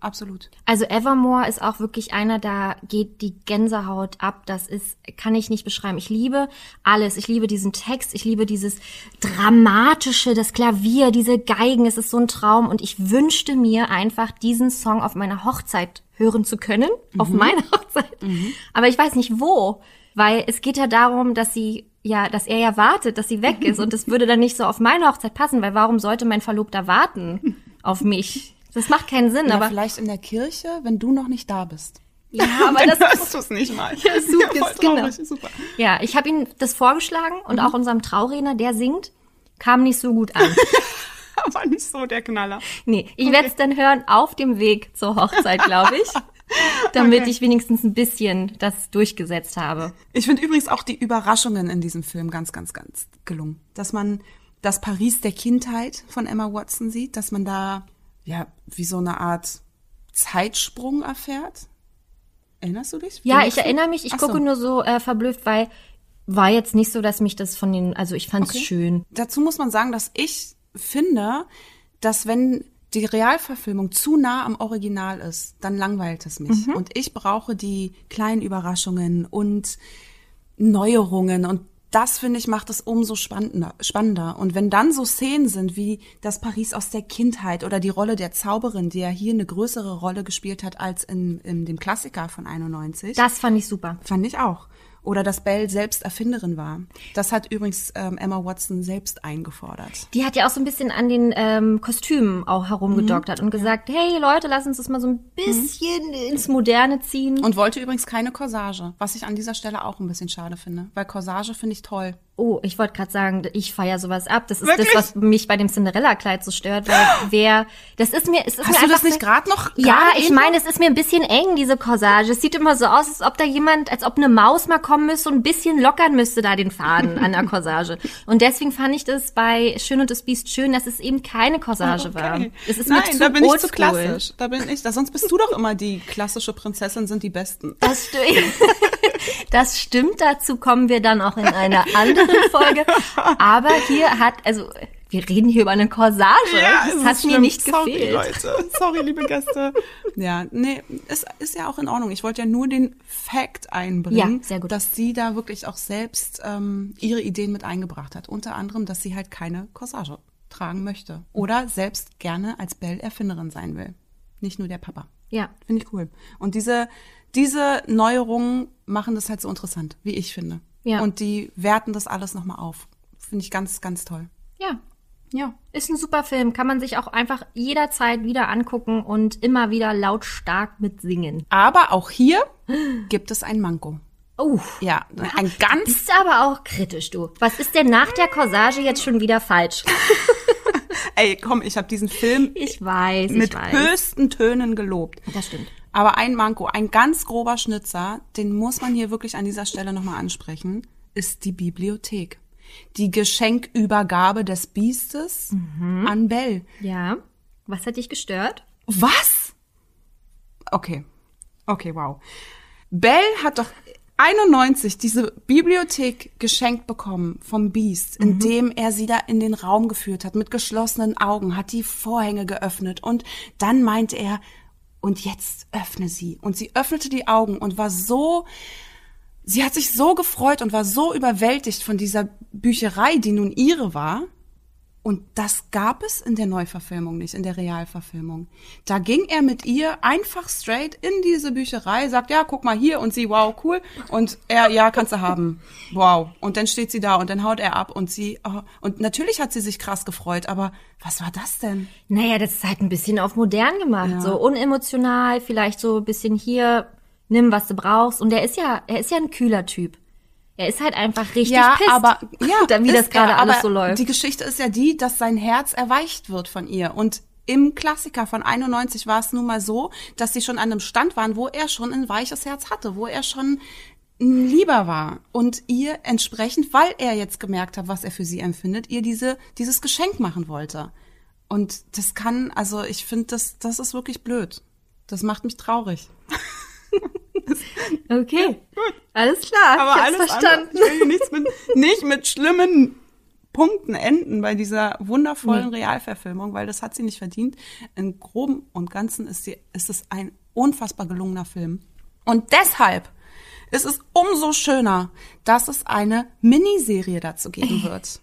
Absolut. Also Evermore ist auch wirklich einer, da geht die Gänsehaut ab. Das ist, kann ich nicht beschreiben. Ich liebe alles. Ich liebe diesen Text. Ich liebe dieses dramatische, das Klavier, diese Geigen. Es ist so ein Traum. Und ich wünschte mir einfach, diesen Song auf meiner Hochzeit hören zu können. Auf meiner Hochzeit. Aber ich weiß nicht wo. Weil es geht ja darum, dass sie ja, dass er ja wartet, dass sie weg ist. Und das würde dann nicht so auf meine Hochzeit passen, weil warum sollte mein Verlobter warten auf mich? Das macht keinen Sinn, Ja, aber vielleicht in der Kirche, wenn du noch nicht da bist. ja, aber das hörst du es nicht mal. Ja, super, voll genau. super. Ja, ich habe ihm das vorgeschlagen und auch unserem Trauredner, der singt, kam nicht so gut an. Aber nicht so der Knaller. Nee, ich okay. werde es dann hören auf dem Weg zur Hochzeit, glaube ich. damit okay. ich wenigstens ein bisschen das durchgesetzt habe. Ich finde übrigens auch die Überraschungen in diesem Film ganz, ganz, ganz gelungen. Dass man das Paris der Kindheit von Emma Watson sieht, dass man da ja wie so eine Art Zeitsprung erfährt. Erinnerst du dich? Ja, ich erinnere mich. Ich Ach gucke so. nur so äh, verblüfft, weil war jetzt nicht so, dass mich das von den, also ich fand es okay. schön. Dazu muss man sagen, dass ich finde, dass wenn die Realverfilmung zu nah am Original ist, dann langweilt es mich. Mhm. Und ich brauche die kleinen Überraschungen und Neuerungen und das finde ich macht es umso spannender, spannender. Und wenn dann so Szenen sind wie das Paris aus der Kindheit oder die Rolle der Zauberin, die ja hier eine größere Rolle gespielt hat als in, in dem Klassiker von 91. Das fand ich super. Fand ich auch oder dass Belle selbst Erfinderin war. Das hat übrigens ähm, Emma Watson selbst eingefordert. Die hat ja auch so ein bisschen an den ähm, Kostümen auch herumgedoktert mhm. und gesagt, hey Leute, lass uns das mal so ein bisschen mhm. ins Moderne ziehen. Und wollte übrigens keine Corsage, was ich an dieser Stelle auch ein bisschen schade finde, weil Corsage finde ich toll. Oh, ich wollte gerade sagen, ich feiere sowas ab. Das ist Wirklich? das, was mich bei dem Cinderella-Kleid so stört, weil wer, das ist mir, es ist Hast mir du das nicht gerade noch? Ja, ich meine, es ist mir ein bisschen eng diese Corsage. Es sieht immer so aus, als ob da jemand, als ob eine Maus mal kommen müsste und ein bisschen lockern müsste da den Faden an der Corsage. Und deswegen fand ich das bei Schön und das Biest schön, dass es eben keine Corsage okay. war. Es ist Nein, mir zu da bin ich zu klassisch. Da bin ich, da sonst bist du doch immer die klassische Prinzessin sind die besten. Das stimmt. Das stimmt. Dazu kommen wir dann auch in einer anderen Folge. Aber hier hat, also wir reden hier über eine Corsage. Ja, das hat mir nicht Sorry, gefehlt. Leute. Sorry, liebe Gäste. Ja, nee, es ist ja auch in Ordnung. Ich wollte ja nur den Fact einbringen, ja, sehr gut. dass sie da wirklich auch selbst ähm, ihre Ideen mit eingebracht hat. Unter anderem, dass sie halt keine Corsage tragen möchte. Oder selbst gerne als Belle-Erfinderin sein will. Nicht nur der Papa. Ja. Finde ich cool. Und diese, diese Neuerungen machen das halt so interessant, wie ich finde. Ja. Und die werten das alles nochmal auf. Finde ich ganz, ganz toll. Ja. Ja. Ist ein super Film. Kann man sich auch einfach jederzeit wieder angucken und immer wieder lautstark mitsingen. Aber auch hier gibt es ein Manko. Oh. Ja, ein ganz. Bist aber auch kritisch, du. Was ist denn nach der Corsage jetzt schon wieder falsch? Ey, komm, ich habe diesen Film ich weiß, mit ich weiß. höchsten Tönen gelobt. Das stimmt. Aber ein Manko, ein ganz grober Schnitzer, den muss man hier wirklich an dieser Stelle nochmal ansprechen, ist die Bibliothek. Die Geschenkübergabe des Biestes mhm. an Bell. Ja. Was hat dich gestört? Was? Okay. Okay, wow. Bell hat doch 91 diese Bibliothek geschenkt bekommen vom Beast, mhm. indem er sie da in den Raum geführt hat mit geschlossenen Augen, hat die Vorhänge geöffnet und dann meinte er, und jetzt öffne sie. Und sie öffnete die Augen und war so, sie hat sich so gefreut und war so überwältigt von dieser Bücherei, die nun ihre war, und das gab es in der Neuverfilmung nicht, in der Realverfilmung. Da ging er mit ihr einfach straight in diese Bücherei, sagt, ja, guck mal hier und sie, wow, cool. Und er, ja, kannst du haben. Wow. Und dann steht sie da und dann haut er ab und sie, oh. und natürlich hat sie sich krass gefreut, aber was war das denn? Naja, das ist halt ein bisschen auf modern gemacht, ja. so unemotional, vielleicht so ein bisschen hier, nimm, was du brauchst. Und er ist ja, er ist ja ein kühler Typ. Er ist halt einfach richtig ja, pisst, aber ja, wie das gerade alles so läuft. Die Geschichte ist ja die, dass sein Herz erweicht wird von ihr und im Klassiker von 91 war es nun mal so, dass sie schon an einem Stand waren, wo er schon ein weiches Herz hatte, wo er schon lieber war und ihr entsprechend, weil er jetzt gemerkt hat, was er für sie empfindet, ihr diese dieses Geschenk machen wollte. Und das kann, also ich finde, das das ist wirklich blöd. Das macht mich traurig. Okay. Gut. Alles klar. Aber ich alles verstanden. Andere. Ich will nichts mit, nicht mit schlimmen Punkten enden bei dieser wundervollen nee. Realverfilmung, weil das hat sie nicht verdient. Im Groben und Ganzen ist, sie, ist es ein unfassbar gelungener Film. Und deshalb ist es umso schöner, dass es eine Miniserie dazu geben wird.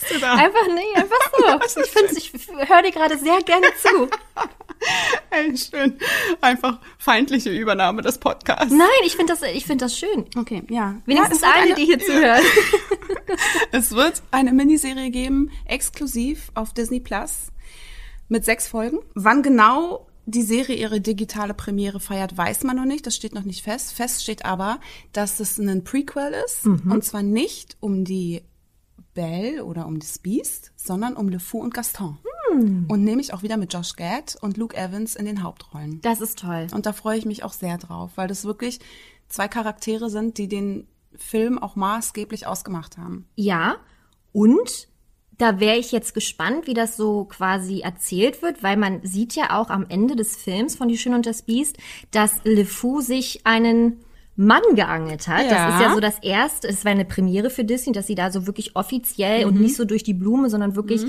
Lachst du da? Einfach, nee, einfach so. Ich, find's, ich höre dir gerade sehr gerne zu. Ey, schön. Einfach feindliche Übernahme des Podcasts. Nein, ich finde das, ich finde das schön. Okay, ja. Wenigstens ja, eine, eine, die hier zuhört. es wird eine Miniserie geben, exklusiv auf Disney Plus, mit sechs Folgen. Wann genau die Serie ihre digitale Premiere feiert, weiß man noch nicht. Das steht noch nicht fest. Fest steht aber, dass es ein Prequel ist. Mhm. Und zwar nicht um die Belle oder um das Beast, sondern um Le Fou und Gaston. Und nämlich auch wieder mit Josh Gad und Luke Evans in den Hauptrollen. Das ist toll. Und da freue ich mich auch sehr drauf, weil das wirklich zwei Charaktere sind, die den Film auch maßgeblich ausgemacht haben. Ja, und da wäre ich jetzt gespannt, wie das so quasi erzählt wird, weil man sieht ja auch am Ende des Films von Die Schöne und das Biest, dass Le Fou sich einen Mann geangelt hat. Ja. Das ist ja so das erste, es war eine Premiere für Disney, dass sie da so wirklich offiziell Mhm. und nicht so durch die Blume, sondern wirklich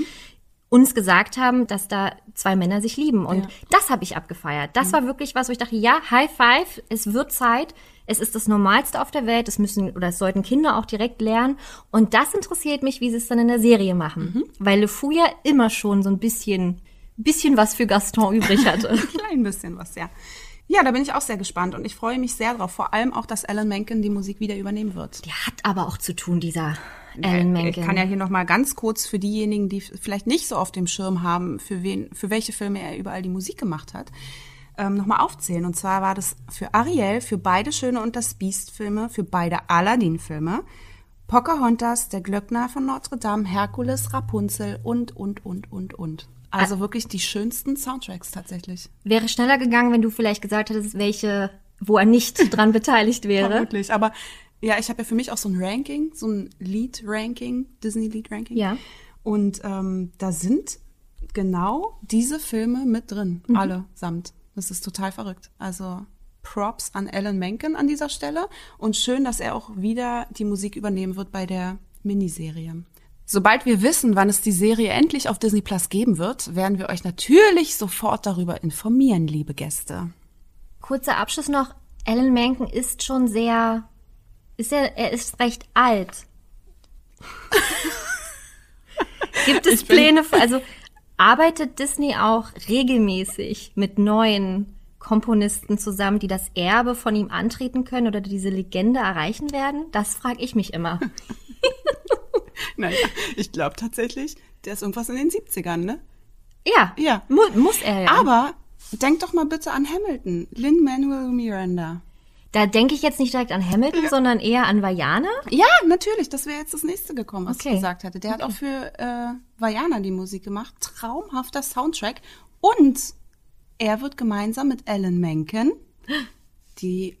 uns gesagt haben, dass da zwei Männer sich lieben. Und Ja. das habe ich abgefeiert. Das war wirklich was, wo ich dachte, ja, High Five, es wird Zeit. Es ist das Normalste auf der Welt. Es müssen oder es sollten Kinder auch direkt lernen. Und das interessiert mich, wie sie es dann in der Serie machen. Weil Le Fou ja immer schon so ein bisschen, bisschen was für Gaston übrig hatte. Ein klein bisschen was, ja. Ja, da bin ich auch sehr gespannt und ich freue mich sehr drauf. Vor allem auch, dass Alan Menken die Musik wieder übernehmen wird. Der hat aber auch zu tun, dieser Alan Menken. Ich kann ja hier noch mal ganz kurz für diejenigen, die vielleicht nicht so auf dem Schirm haben, für wen, für welche Filme er überall die Musik gemacht hat, ähm, noch mal aufzählen. Und zwar war das für Ariel, für beide Schöne und das Biest Filme, für beide Aladdin Filme, Pocahontas, Der Glöckner von Notre Dame, Herkules, Rapunzel und und und und und. Also wirklich die schönsten Soundtracks tatsächlich. Wäre schneller gegangen, wenn du vielleicht gesagt hättest, welche, wo er nicht dran beteiligt wäre. Vermutlich. Aber ja, ich habe ja für mich auch so ein Ranking, so ein Lead-Ranking, Disney-Lead-Ranking. Ja. Und ähm, da sind genau diese Filme mit drin, Mhm. alle samt. Das ist total verrückt. Also Props an Alan Menken an dieser Stelle und schön, dass er auch wieder die Musik übernehmen wird bei der Miniserie. Sobald wir wissen, wann es die Serie endlich auf Disney Plus geben wird, werden wir euch natürlich sofort darüber informieren, liebe Gäste. Kurzer Abschluss noch. Alan Menken ist schon sehr, ist er, er ist recht alt. Gibt es Pläne, also arbeitet Disney auch regelmäßig mit neuen Komponisten zusammen, die das Erbe von ihm antreten können oder diese Legende erreichen werden? Das frage ich mich immer. Naja, ich glaube tatsächlich, der ist irgendwas in den 70ern, ne? Ja, Ja. Mu muss er ja. Aber denk doch mal bitte an Hamilton, Lin-Manuel Miranda. da denke ich jetzt nicht direkt an Hamilton, sondern eher an Vajana. Ja, natürlich, das wäre jetzt das nächste gekommen, was Okay. ich gesagt hätte. Der hat auch für äh, Vajana die Musik gemacht. Traumhafter Soundtrack. Und er wird gemeinsam mit Alan Menken die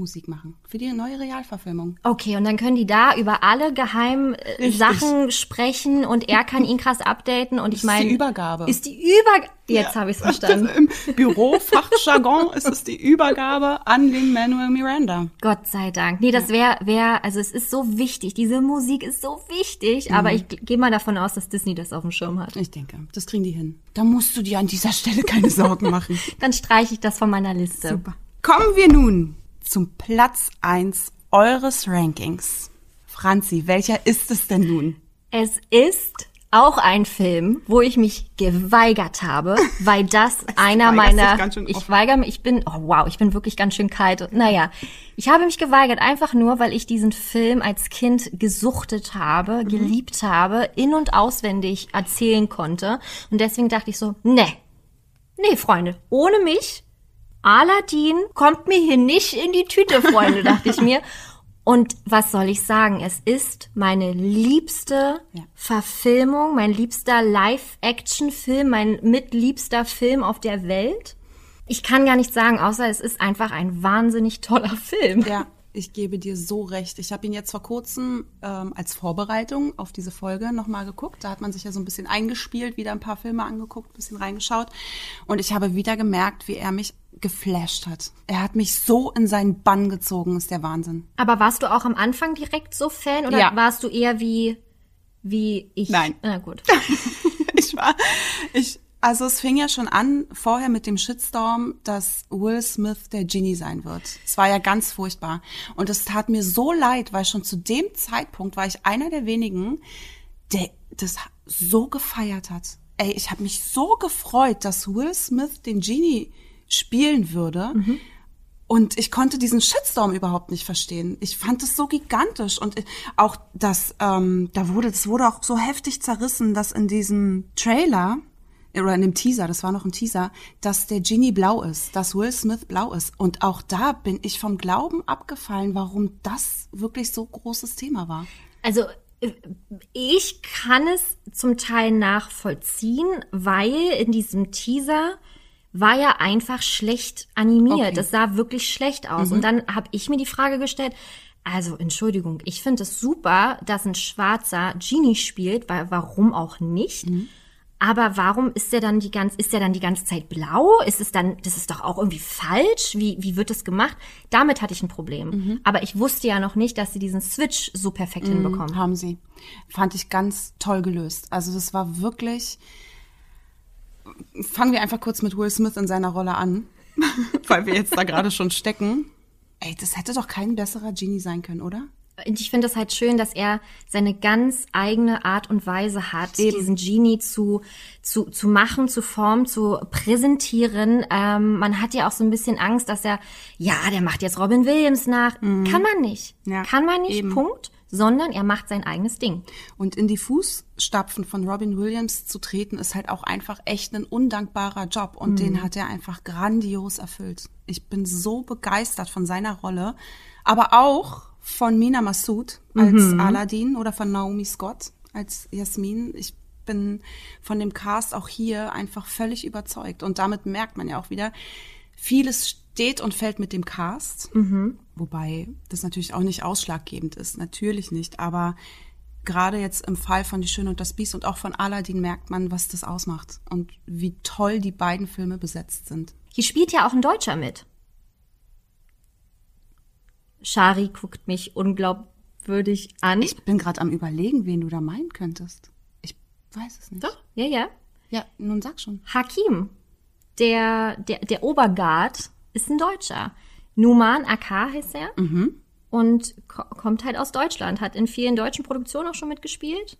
Ariel-Musik machen. Für die neue Realverfilmung. Okay, und dann können die da über alle geheimen äh. Sachen sprechen und er kann ihn krass updaten und ich ist meine die Übergabe. Ist die Übergabe. Jetzt Ja. habe ich es verstanden. Im Bürofachjargon ist es die Übergabe an Lin-Manuel Miranda. Gott sei Dank. Nee, das wäre wär, also es ist so wichtig. Diese Musik ist so wichtig, aber ich gehe mal davon aus, dass Disney das auf dem Schirm hat. Ich denke, das kriegen die hin. Da musst du dir an dieser Stelle keine Sorgen machen. Dann streiche ich das von meiner Liste. Super. Kommen wir nun zum Platz eins eures Rankings. Franzi, welcher ist es denn nun? Es ist auch ein Film, wo ich mich geweigert habe, weil das einer meiner, dich ganz schön ich weigere mich, ich bin, oh wow, ich bin wirklich ganz schön kalt. Und, naja, ich habe mich geweigert, einfach nur, weil ich diesen Film als Kind gesuchtet habe, Mhm. geliebt habe, in- und auswendig erzählen konnte. Und deswegen dachte ich so, nee, nee, Freunde, ohne mich, Aladdin kommt mir hier nicht in die Tüte, Freunde, dachte ich mir. Und was soll ich sagen? Es ist meine liebste Ja. Verfilmung, mein liebster Live-Action-Film, mein mitliebster Film auf der Welt. Ich kann gar nicht sagen, außer es ist einfach ein wahnsinnig toller Film. Ja, ich gebe dir so recht. Ich habe ihn jetzt vor kurzem ähm, als Vorbereitung auf diese Folge nochmal geguckt. Da hat man sich ja so ein bisschen eingespielt, wieder ein paar Filme angeguckt, ein bisschen reingeschaut. Und ich habe wieder gemerkt, wie er mich geflasht hat. Er hat mich so in seinen Bann gezogen, ist der Wahnsinn. Aber warst du auch am Anfang direkt so Fan oder Ja. warst du eher wie, wie ich? Nein. Na gut. ich war, ich, also es fing ja schon an vorher mit dem Shitstorm, dass Will Smith der Genie sein wird. Es war ja ganz furchtbar. Und es tat mir so leid, weil schon zu dem Zeitpunkt war ich einer der wenigen, der das so gefeiert hat. Ey, ich habe mich so gefreut, dass Will Smith den Genie spielen würde. Und ich konnte diesen Shitstorm überhaupt nicht verstehen. Ich fand es so gigantisch und auch das, ähm, da wurde, das wurde auch so heftig zerrissen, dass in diesem Trailer oder in dem Teaser, das war noch ein Teaser, dass der Genie blau ist, dass Will Smith blau ist. Und auch da bin ich vom Glauben abgefallen, warum das wirklich so großes Thema war. Also Ich kann es zum Teil nachvollziehen, weil in diesem Teaser war ja einfach schlecht animiert. Okay. Das sah wirklich schlecht aus. Und dann habe ich mir die Frage gestellt, also Entschuldigung, ich finde es super, dass ein schwarzer Genie spielt, weil warum auch nicht? Aber warum ist der dann die ganz, ist der dann die ganze Zeit blau? Ist es dann, das ist doch auch irgendwie falsch? Wie, wie wird das gemacht? Damit hatte ich ein Problem. Aber ich wusste ja noch nicht, dass sie diesen Switch so perfekt hinbekommen. Haben sie. Fand ich ganz toll gelöst. Also das war wirklich. Fangen wir einfach kurz mit Will Smith in seiner Rolle an, weil wir jetzt da gerade schon stecken. Ey, das hätte doch kein besserer Genie sein können, oder? Und ich finde es halt schön, dass er seine ganz eigene Art und Weise hat, Eben. diesen Genie zu, zu, zu machen, zu formen, zu präsentieren. Ähm, man hat ja auch so ein bisschen Angst, dass er, ja, der macht jetzt Robin Williams nach. Kann man nicht. Ja, Kann man nicht, eben. Punkt. Sondern er macht sein eigenes Ding. Und in die Fußstapfen von Robin Williams zu treten, ist halt auch einfach echt ein undankbarer Job. Und den hat er einfach grandios erfüllt. Ich bin so begeistert von seiner Rolle. Aber auch von Mina Massoud als Aladdin oder von Naomi Scott als Jasmin. Ich bin von dem Cast auch hier einfach völlig überzeugt. Und damit merkt man ja auch wieder, vieles steht und fällt mit dem Cast. Wobei das natürlich auch nicht ausschlaggebend ist, natürlich nicht. Aber gerade jetzt im Fall von Die Schöne und das Biest und auch von Aladdin merkt man, was das ausmacht und wie toll die beiden Filme besetzt sind. Hier spielt ja auch ein Deutscher mit. Shari guckt mich unglaubwürdig an. Ich bin gerade am überlegen, wen du da meinen könntest. Ich weiß es nicht. Doch, ja, ja. Ja, nun sag schon. Hakim, der, der, der Oberguard, ist ein Deutscher. Numan Akar heißt er. Und ko kommt halt aus Deutschland, hat in vielen deutschen Produktionen auch schon mitgespielt.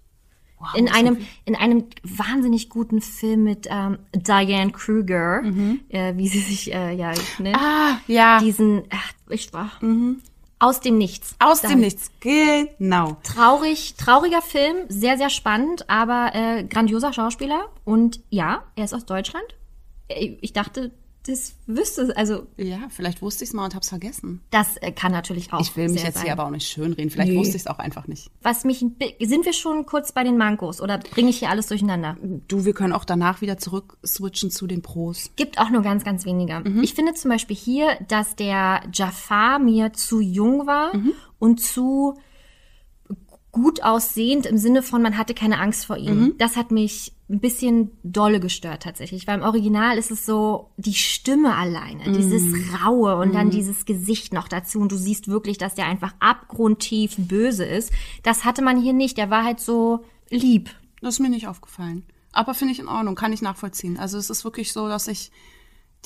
in so einem, in einem wahnsinnig guten Film mit ähm, Diane Kruger, äh, wie sie sich äh, ja nennt. Ah, ja. Diesen, ach, ich war aus dem Nichts. Aus dem Nichts. Genau. Traurig, trauriger Film, sehr, sehr spannend, aber äh, grandioser Schauspieler. Und ja, er ist aus Deutschland. Äh, Ich dachte, das wüsste, also Ja, vielleicht wusste ich es mal und hab's vergessen. das äh, kann natürlich auch. Ich will mich jetzt sein. hier aber auch nicht schönreden. Vielleicht Nee. wusste ich es auch einfach nicht. Was mich, sind wir schon kurz bei den Mankos oder bringe ich hier alles durcheinander? Du, wir können auch danach wieder zurück switchen zu den Pros. Gibt auch nur ganz, ganz weniger. Ich finde zum Beispiel hier, dass der Jafar mir zu jung war und zu gut aussehend im Sinne von, man hatte keine Angst vor ihm. Das hat mich ein bisschen dolle gestört tatsächlich, weil im Original ist es so die Stimme alleine, dieses Raue und dann dieses Gesicht noch dazu und du siehst wirklich, dass der einfach abgrundtief böse ist. Das hatte man hier nicht, der war halt so lieb. Das ist mir nicht aufgefallen. Aber finde ich in Ordnung, kann ich nachvollziehen. Also es ist wirklich so, dass ich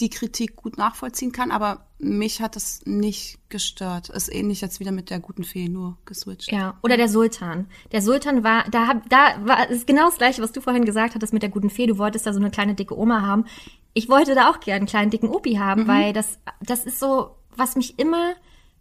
die Kritik gut nachvollziehen kann, aber mich hat es nicht gestört. Ist ähnlich jetzt wieder mit der guten Fee, nur geswitcht. Ja, oder der Sultan. Der Sultan war, da, hab, da war ist genau das gleiche, was du vorhin gesagt hattest mit der guten Fee. Du wolltest da so eine kleine dicke Oma haben. Ich wollte da auch gerne einen kleinen dicken Opi haben, weil das, das ist so, was mich immer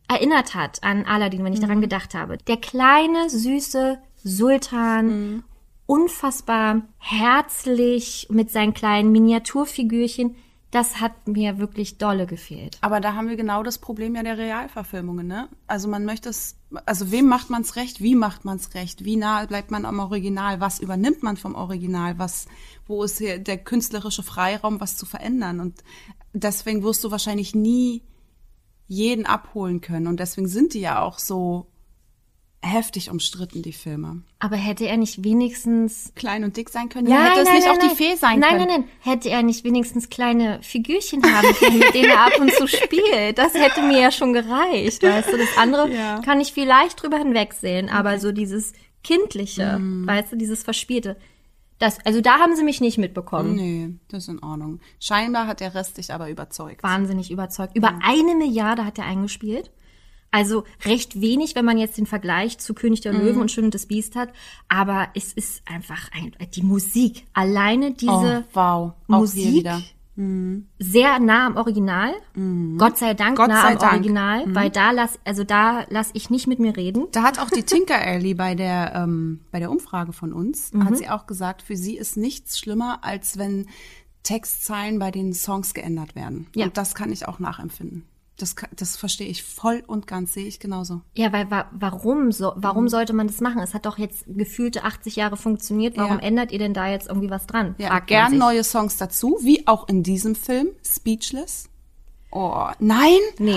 erinnert hat an Aladdin, wenn ich daran gedacht habe. Der kleine, süße Sultan, unfassbar herzlich mit seinen kleinen Miniaturfigürchen. Das hat mir wirklich dolle gefehlt. Aber da haben wir genau das Problem ja der Realverfilmungen, ne? Also man möchte es, also wem macht man es recht, wie macht man es recht, wie nahe bleibt man am Original, was übernimmt man vom Original, was, wo ist hier der künstlerische Freiraum, was zu verändern? Und deswegen wirst du wahrscheinlich nie jeden abholen können. Und deswegen sind die ja auch so heftig umstritten, die Filme. Aber hätte er nicht wenigstens Klein und dick sein können, ja, hätte es nicht auch die Fee sein nein, können. Nein, nein, Hätte er nicht wenigstens kleine Figürchen haben können, mit denen er ab und zu spielt. Das hätte mir ja schon gereicht, weißt du. Das andere Ja. kann ich vielleicht drüber hinwegsehen, aber so dieses Kindliche, Mhm. weißt du, dieses Verspielte. Das, also da haben sie mich nicht mitbekommen. Nee, das ist in Ordnung. Scheinbar hat der Rest dich aber überzeugt. Wahnsinnig überzeugt. Über eine Milliarde hat er eingespielt. Also recht wenig, wenn man jetzt den Vergleich zu König der Mhm. Löwen und Schön und das Biest hat. Aber es ist einfach ein, die Musik. Alleine diese oh, wow. Musik wieder. sehr nah am Original. Gott sei Dank Mhm. Gott nah sei am Dank. Mhm. Original, weil da lass, also da lass ich nicht mit mir reden. Da hat auch die Tinker Ellie bei der, ähm, bei der Umfrage von uns, Mhm. hat sie auch gesagt, für sie ist nichts schlimmer, als wenn Textzeilen bei den Songs geändert werden. Ja. Und das kann ich auch nachempfinden. Das, das verstehe ich voll und ganz, sehe ich genauso. Ja, weil wa warum so, warum sollte man das machen? Es hat doch jetzt gefühlte 80 Jahre funktioniert. Warum Ja. ändert ihr denn da jetzt irgendwie was dran? Ja, Fragt gern neue Songs dazu, wie auch in diesem Film, Speechless. Oh, nein? Nee.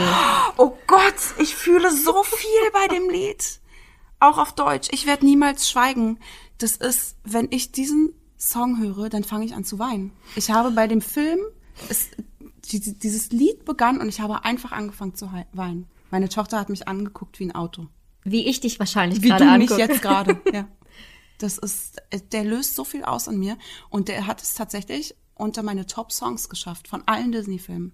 Oh Gott, ich fühle so viel bei dem Lied. Auch auf Deutsch. Ich werde niemals schweigen. Das ist, wenn ich diesen Song höre, dann fange ich an zu weinen. Ich habe bei dem Film, es, dieses Lied begann und ich habe einfach angefangen zu weinen. Meine Tochter hat mich angeguckt wie ein Auto. Wie ich dich wahrscheinlich Wie gerade du mich angucke. jetzt gerade. ja. Das ist, der löst so viel aus an mir und der hat es tatsächlich unter meine Top-Songs geschafft von allen Disney-Filmen.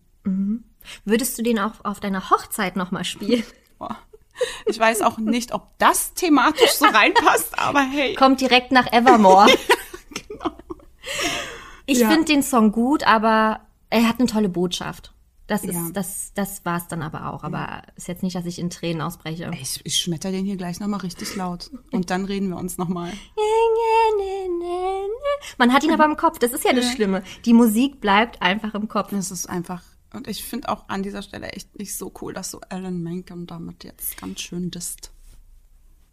Würdest du den auch auf deiner Hochzeit nochmal spielen? Boah. Ich weiß auch nicht, ob das thematisch so reinpasst, aber hey. Kommt direkt nach Evermore. Ich Ja. finde den Song gut, aber er hat eine tolle Botschaft. Das ist, Ja. das, das war's dann aber auch. Aber ist jetzt nicht, dass ich in Tränen ausbreche. Ich, ich schmetter den hier gleich nochmal richtig laut. Und dann reden wir uns nochmal. Man hat ihn aber im Kopf. Das ist ja das Schlimme. Die Musik bleibt einfach im Kopf. Das ist einfach. Und ich finde auch an dieser Stelle echt nicht so cool, dass so Alan Menken damit jetzt ganz schön disst.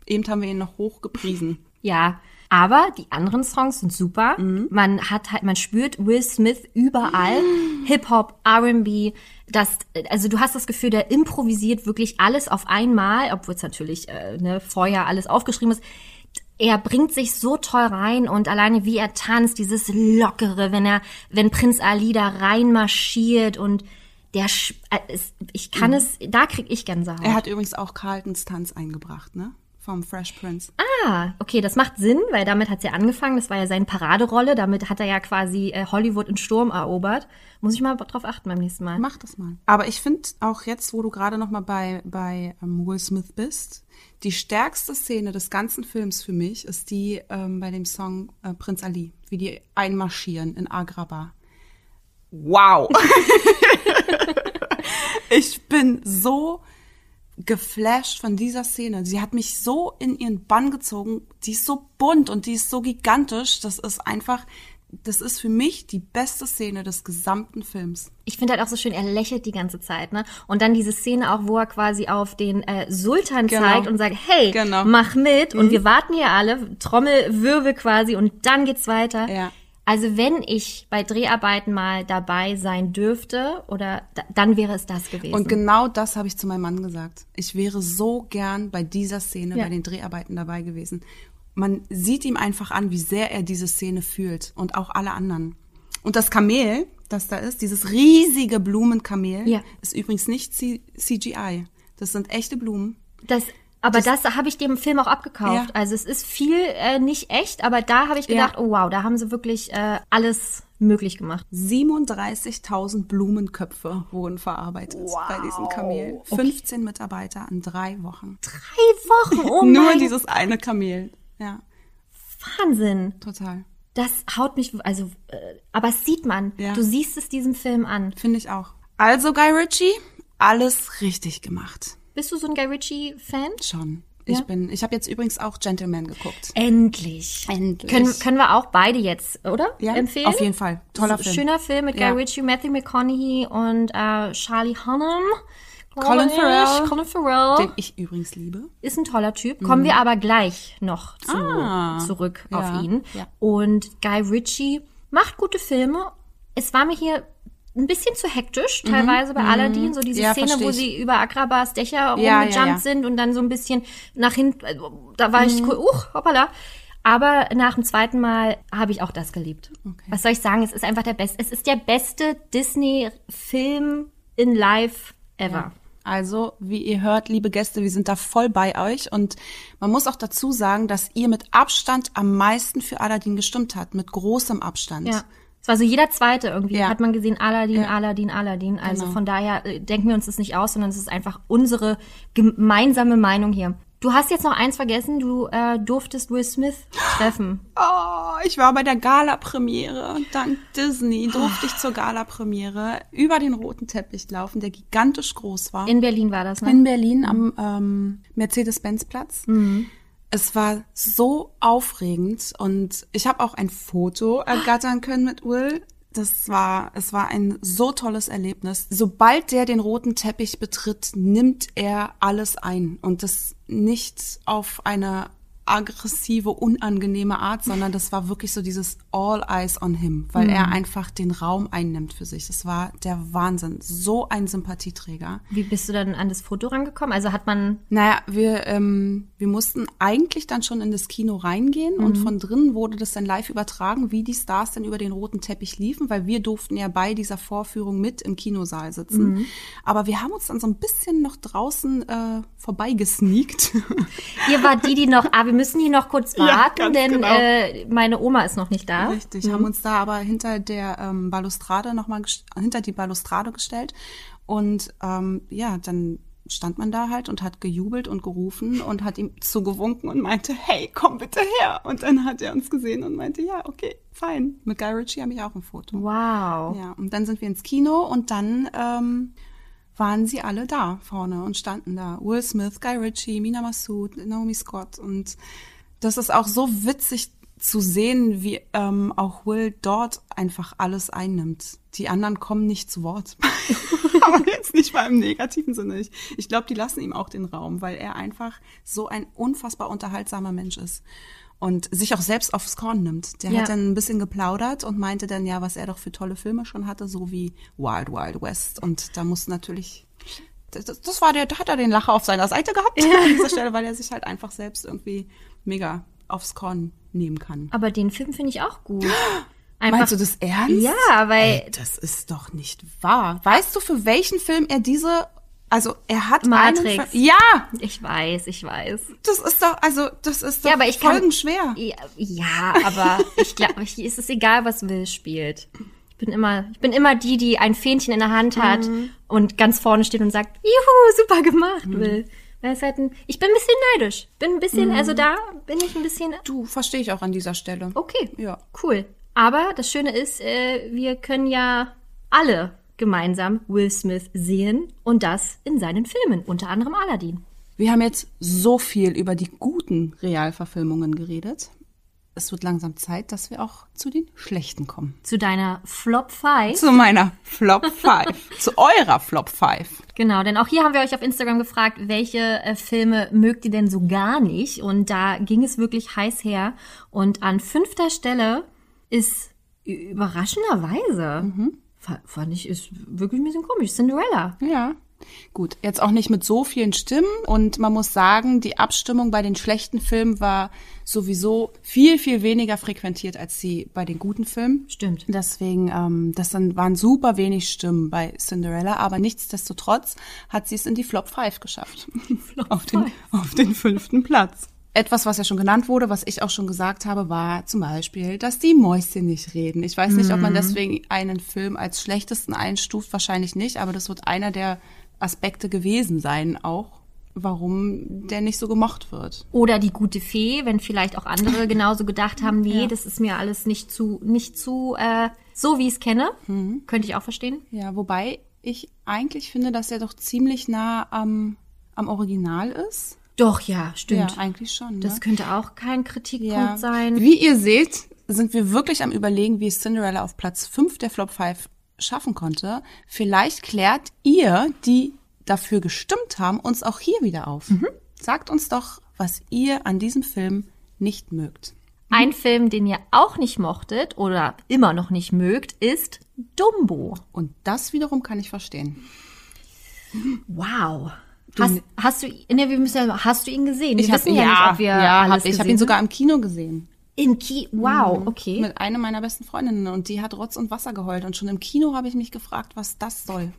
Eben haben wir ihn noch hochgepriesen. Ja, aber die anderen Songs sind super. Mhm. Man hat halt, man spürt Will Smith überall. Hip Hop, R&B. Das, also du hast das Gefühl, der improvisiert wirklich alles auf einmal, obwohl es natürlich äh, ne, vorher alles aufgeschrieben ist. Er bringt sich so toll rein und alleine wie er tanzt, dieses lockere, wenn er, wenn Prinz Ali da reinmarschiert und der, äh, ich kann es, da krieg ich Gänsehaut. Mhm. Er hat übrigens auch Carltons Tanz eingebracht, ne? Vom Fresh Prince. Ah, okay, das macht Sinn, weil damit hat's ja angefangen. Das war ja seine Paraderolle. Damit hat er ja quasi äh, Hollywood in Sturm erobert. Muss ich mal drauf achten beim nächsten Mal. Mach das mal. Aber ich finde auch jetzt, wo du gerade noch mal bei, bei ähm, Will Smith bist, die stärkste Szene des ganzen Films für mich ist die ähm, bei dem Song äh, Prinz Ali, wie die einmarschieren in Agrabah. Wow! ich bin so geflasht von dieser Szene. Sie hat mich so in ihren Bann gezogen. Die ist so bunt und die ist so gigantisch. Das ist einfach, das ist für mich die beste Szene des gesamten Films. Ich finde halt auch so schön, er lächelt die ganze Zeit, ne? Und dann diese Szene auch, wo er quasi auf den äh, Sultan Genau. zeigt und sagt, hey, Genau. mach mit. Und wir warten hier alle, Trommelwirbel quasi und dann geht's weiter. Ja. Also wenn ich bei Dreharbeiten mal dabei sein dürfte, oder da, dann wäre es das gewesen. Und genau das habe ich zu meinem Mann gesagt. Ich wäre so gern bei dieser Szene, Ja. bei den Dreharbeiten dabei gewesen. Man sieht ihm einfach an, wie sehr er diese Szene fühlt und auch alle anderen. Und das Kamel, das da ist, dieses riesige Blumenkamel, Ja. ist übrigens nicht C CGI. Das sind echte Blumen. Das, aber das, habe ich dem Film auch abgekauft. Ja. Also es ist viel äh, nicht echt, aber da habe ich Ja. gedacht, oh wow, da haben sie wirklich äh, alles möglich gemacht. 37.000 Blumenköpfe wurden verarbeitet bei diesem Kamel. 15 Mitarbeiter in drei Wochen. Drei Wochen, oh Nur mein dieses eine Kamel. Ja, Wahnsinn. total. Das haut mich, also, äh, aber es sieht man. Ja. Du siehst es diesem Film an. Finde ich auch. Also Guy Ritchie, alles richtig gemacht. Bist du so ein Guy Ritchie-Fan? Schon. Ich Ja? bin, ich habe jetzt übrigens auch Gentleman geguckt. Endlich. Endlich. Können, können wir auch beide jetzt, oder? Ja, Empfehlen? auf jeden Fall. Toller Film. Schöner Film mit Ja. Guy Ritchie, Matthew McConaughey und äh, Charlie Hunnam. Colin. Farrell. Colin Farrell. Den ich übrigens liebe. Ist ein toller Typ. Kommen wir aber gleich noch zu, Ah, zurück ja, auf ihn. ja. Und Guy Ritchie macht gute Filme. Es war mir hier ein bisschen zu hektisch, teilweise bei Aladdin. So diese Mhm. Ja, Szene, wo sie über Akrabas Dächer Ja, rumgejumpt ja, sind und dann so ein bisschen nach hinten. also, Da war Mhm. ich cool. Uch, hoppala. Aber nach dem zweiten Mal habe ich auch das geliebt. Was soll ich sagen? Es ist einfach der beste. Es ist der beste Disney-Film in Live ever. Also, wie ihr hört, liebe Gäste, wir sind da voll bei euch und man muss auch dazu sagen, dass ihr mit Abstand am meisten für Aladdin gestimmt habt, mit großem Abstand. Ja. Es war so jeder zweite irgendwie, Ja. hat man gesehen, Aladdin, Ja. Aladdin, Aladdin. Also Genau. von daher äh, denken wir uns das nicht aus, sondern es ist einfach unsere gemeinsame Meinung hier. Du hast jetzt noch eins vergessen, du äh, durftest Will Smith treffen. Oh, ich war bei der Gala-Premiere. Dank Disney durfte ich zur Gala-Premiere über den roten Teppich laufen, der gigantisch groß war. In Berlin war das, ne? in Berlin am ähm, Mercedes-Benz-Platz. Es war so aufregend und ich habe auch ein Foto ergattern können mit Will. das war, es war ein so tolles Erlebnis. Sobald der den roten Teppich betritt, nimmt er alles ein und das nicht auf eine aggressive, unangenehme Art, sondern das war wirklich so dieses All Eyes on Him, weil mhm. er einfach den Raum einnimmt für sich. Das war der Wahnsinn. So ein Sympathieträger. Wie bist du dann an das Foto rangekommen? Also hat man. Naja, wir, ähm, wir mussten eigentlich dann schon in das Kino reingehen mhm. und von drinnen wurde das dann live übertragen, wie die Stars dann über den roten Teppich liefen, weil wir durften ja bei dieser Vorführung mit im Kinosaal sitzen. Mhm. Aber wir haben uns dann so ein bisschen noch draußen äh, vorbeigesneakt. Ihr wart die, die noch, ah, wir müssen hier noch kurz warten, ja, denn genau. äh, meine Oma ist noch nicht da. Richtig, mhm. haben uns da aber hinter der ähm, Balustrade nochmal, hinter die Balustrade gestellt. Und ähm, ja, dann stand man da halt und hat gejubelt und gerufen und hat ihm zugewunken und meinte, hey, komm bitte her. Und dann hat er uns gesehen und meinte, ja, okay, fein. Mit Guy Ritchie habe ich auch ein Foto. Wow. Ja, und dann sind wir ins Kino und dann ähm, waren sie alle da vorne und standen da. Will Smith, Guy Ritchie, Mina Massoud, Naomi Scott. Und das ist auch so witzig zu sehen, wie ähm, auch Will dort einfach alles einnimmt. Die anderen kommen nicht zu Wort. Aber jetzt nicht mal im negativen Sinne. Ich, ich glaube, die lassen ihm auch den Raum, weil er einfach so ein unfassbar unterhaltsamer Mensch ist und sich auch selbst aufs Korn nimmt. Der ja. hat dann ein bisschen geplaudert und meinte dann ja, was er doch für tolle Filme schon hatte, so wie Wild Wild West. Und da muss natürlich, das, das war der, da hat er den Lacher auf seiner Seite gehabt ja. an dieser Stelle, weil er sich halt einfach selbst irgendwie mega aufs Korn nehmen kann. Aber den Film finde ich auch gut. Einfach, Meinst du das ernst? Ja, weil. Ey, das ist doch nicht wahr. Weißt du, für welchen Film er diese also er hat Matrix. Einen, ja, ich weiß, ich weiß. Das ist doch, also das ist doch ja, aber ich folgenschwer. Kann, ja, ja, aber ich glaube, ist es egal, was Will spielt. Ich bin immer, ich bin immer die, die ein Fähnchen in der Hand hat mhm. und ganz vorne steht und sagt, juhu, super gemacht, mhm. Will. Halt ein, ich bin ein bisschen neidisch. Bin ein bisschen, mhm. also da bin ich ein bisschen. Du, verstehe ich auch an dieser Stelle. Okay, ja, cool. Aber das Schöne ist, äh, wir können ja alle gemeinsam Will Smith sehen und das in seinen Filmen, unter anderem Aladdin. Wir haben jetzt so viel über die guten Realverfilmungen geredet. Es wird langsam Zeit, dass wir auch zu den schlechten kommen. Zu deiner Flop 5? Zu meiner Flop 5. zu eurer Flop 5. Genau, denn auch hier haben wir euch auf Instagram gefragt, welche äh, Filme mögt ihr denn so gar nicht? Und da ging es wirklich heiß her. Und an fünfter Stelle ist überraschenderweise mhm fand ich, ist wirklich ein bisschen komisch. Cinderella. Ja. Gut, jetzt auch nicht mit so vielen Stimmen und man muss sagen, die Abstimmung bei den schlechten Filmen war sowieso viel, viel weniger frequentiert als sie bei den guten Filmen. Stimmt. Deswegen, ähm, das dann waren super wenig Stimmen bei Cinderella, aber nichtsdestotrotz hat sie es in die Flop 5 geschafft. Flop auf, den, auf den fünften Platz etwas, was ja schon genannt wurde, was ich auch schon gesagt habe, war zum Beispiel, dass die Mäuschen nicht reden. Ich weiß nicht, ob man mhm. deswegen einen Film als schlechtesten einstuft, wahrscheinlich nicht, aber das wird einer der Aspekte gewesen sein auch, warum der nicht so gemocht wird. Oder die gute Fee, wenn vielleicht auch andere genauso gedacht haben, nee, ja. das ist mir alles nicht zu, nicht zu, äh, so wie ich es kenne. Mhm. Könnte ich auch verstehen. Ja, wobei ich eigentlich finde, dass er doch ziemlich nah am, am Original ist. Doch, ja, stimmt. Ja, eigentlich schon. Ne? Das könnte auch kein Kritikpunkt ja. sein. Wie ihr seht, sind wir wirklich am überlegen, wie Cinderella auf Platz 5 der Flop 5 schaffen konnte. Vielleicht klärt ihr, die dafür gestimmt haben, uns auch hier wieder auf. Mhm. Sagt uns doch, was ihr an diesem Film nicht mögt. Ein Film, den ihr auch nicht mochtet oder immer noch nicht mögt, ist Dumbo. Und das wiederum kann ich verstehen. Wow. Hast, hast du, ne, wir müssen ja, hast du ihn gesehen? Wir ich wissen ja, ja, nicht, ob wir ja, alles hab, ich habe ihn sogar im Kino gesehen. Im Kino? Wow, mhm. okay. Mit einer meiner besten Freundinnen und die hat Rotz und Wasser geheult und schon im Kino habe ich mich gefragt, was das soll.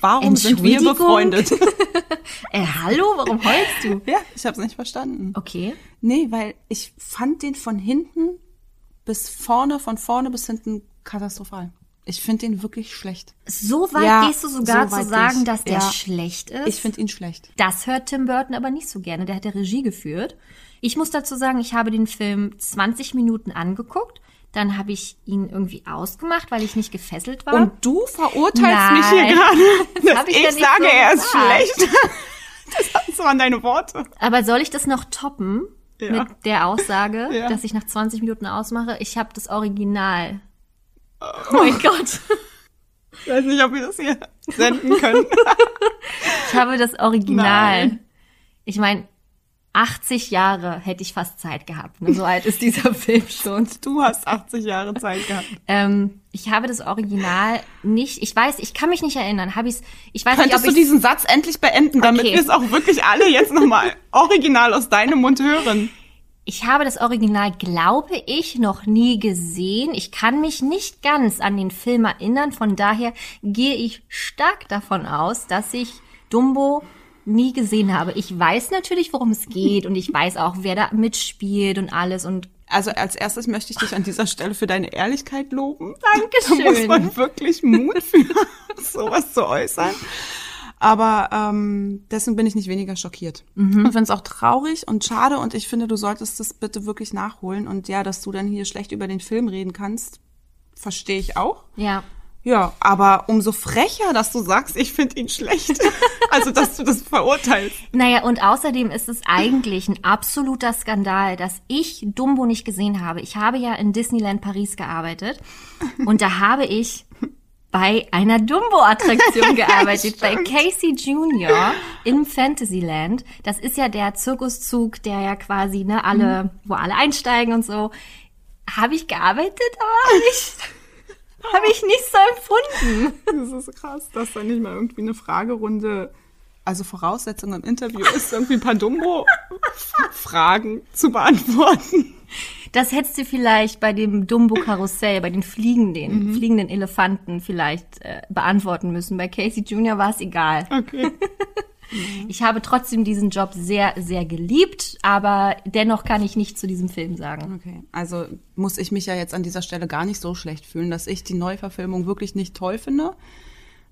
Warum sind wir befreundet? äh, hallo, warum heulst du? Ja, ich habe es nicht verstanden. Okay. Nee, weil ich fand den von hinten bis vorne, von vorne bis hinten katastrophal. Ich finde ihn wirklich schlecht. So weit ja, gehst du sogar so zu sagen, ich. dass der ja. schlecht ist? Ich finde ihn schlecht. Das hört Tim Burton aber nicht so gerne. Der hat ja Regie geführt. Ich muss dazu sagen, ich habe den Film 20 Minuten angeguckt. Dann habe ich ihn irgendwie ausgemacht, weil ich nicht gefesselt war. Und du verurteilst Nein, mich hier gerade. ich, ich sage, so er ist schlecht. das waren deine Worte. Aber soll ich das noch toppen? Ja. Mit der Aussage, dass ich nach 20 Minuten ausmache? Ich habe das Original Oh mein Gott. Ich weiß nicht, ob wir das hier senden können. Ich habe das Original. Nein. Ich meine, 80 Jahre hätte ich fast Zeit gehabt. Ne? So alt ist dieser Film schon. Du hast 80 Jahre Zeit gehabt. Ähm, ich habe das Original nicht. Ich weiß, ich kann mich nicht erinnern. Habe ich's? Ich weiß nicht, Könntest ob du diesen Satz endlich beenden, damit Okay. wir es auch wirklich alle jetzt nochmal original aus deinem Mund hören? Ich habe das Original, glaube ich, noch nie gesehen. Ich kann mich nicht ganz an den Film erinnern. Von daher gehe ich stark davon aus, dass ich Dumbo nie gesehen habe. Ich weiß natürlich, worum es geht und ich weiß auch, wer da mitspielt und alles und Also als erstes möchte ich dich an dieser Stelle für deine Ehrlichkeit loben. Dankeschön. Da muss man wirklich Mut für sowas zu äußern. Aber ähm, deswegen bin ich nicht weniger schockiert. Und finde es auch traurig und schade und ich finde, du solltest das bitte wirklich nachholen. Und ja, dass du dann hier schlecht über den Film reden kannst, verstehe ich auch. ja. Ja, aber umso frecher, dass du sagst, ich finde ihn schlecht. also, dass du das verurteilst. Naja, und außerdem ist es eigentlich ein absoluter Skandal, dass ich Dumbo nicht gesehen habe. Ich habe ja in Disneyland Paris gearbeitet und da habe ich bei einer Dumbo-Attraktion gearbeitet, bei Casey Junior im Fantasyland. Das ist ja der Zirkuszug, der ja quasi, ne, alle, wo alle einsteigen und so. Habe ich gearbeitet, aber nicht, habe ich nicht so empfunden. Das ist krass, dass da nicht mal irgendwie eine Fragerunde, also Voraussetzung im Interview ist, irgendwie ein paar Dumbo-Fragen zu beantworten. Das hättest du vielleicht bei dem Dumbo-Karussell, bei den fliegenden, fliegenden Elefanten vielleicht äh, beantworten müssen. Bei Casey Jr. war es egal. Okay. Ich habe trotzdem diesen Job sehr, sehr geliebt, aber dennoch kann ich nicht zu diesem Film sagen. Okay, also muss ich mich ja jetzt an dieser Stelle gar nicht so schlecht fühlen, dass ich die Neuverfilmung wirklich nicht toll finde.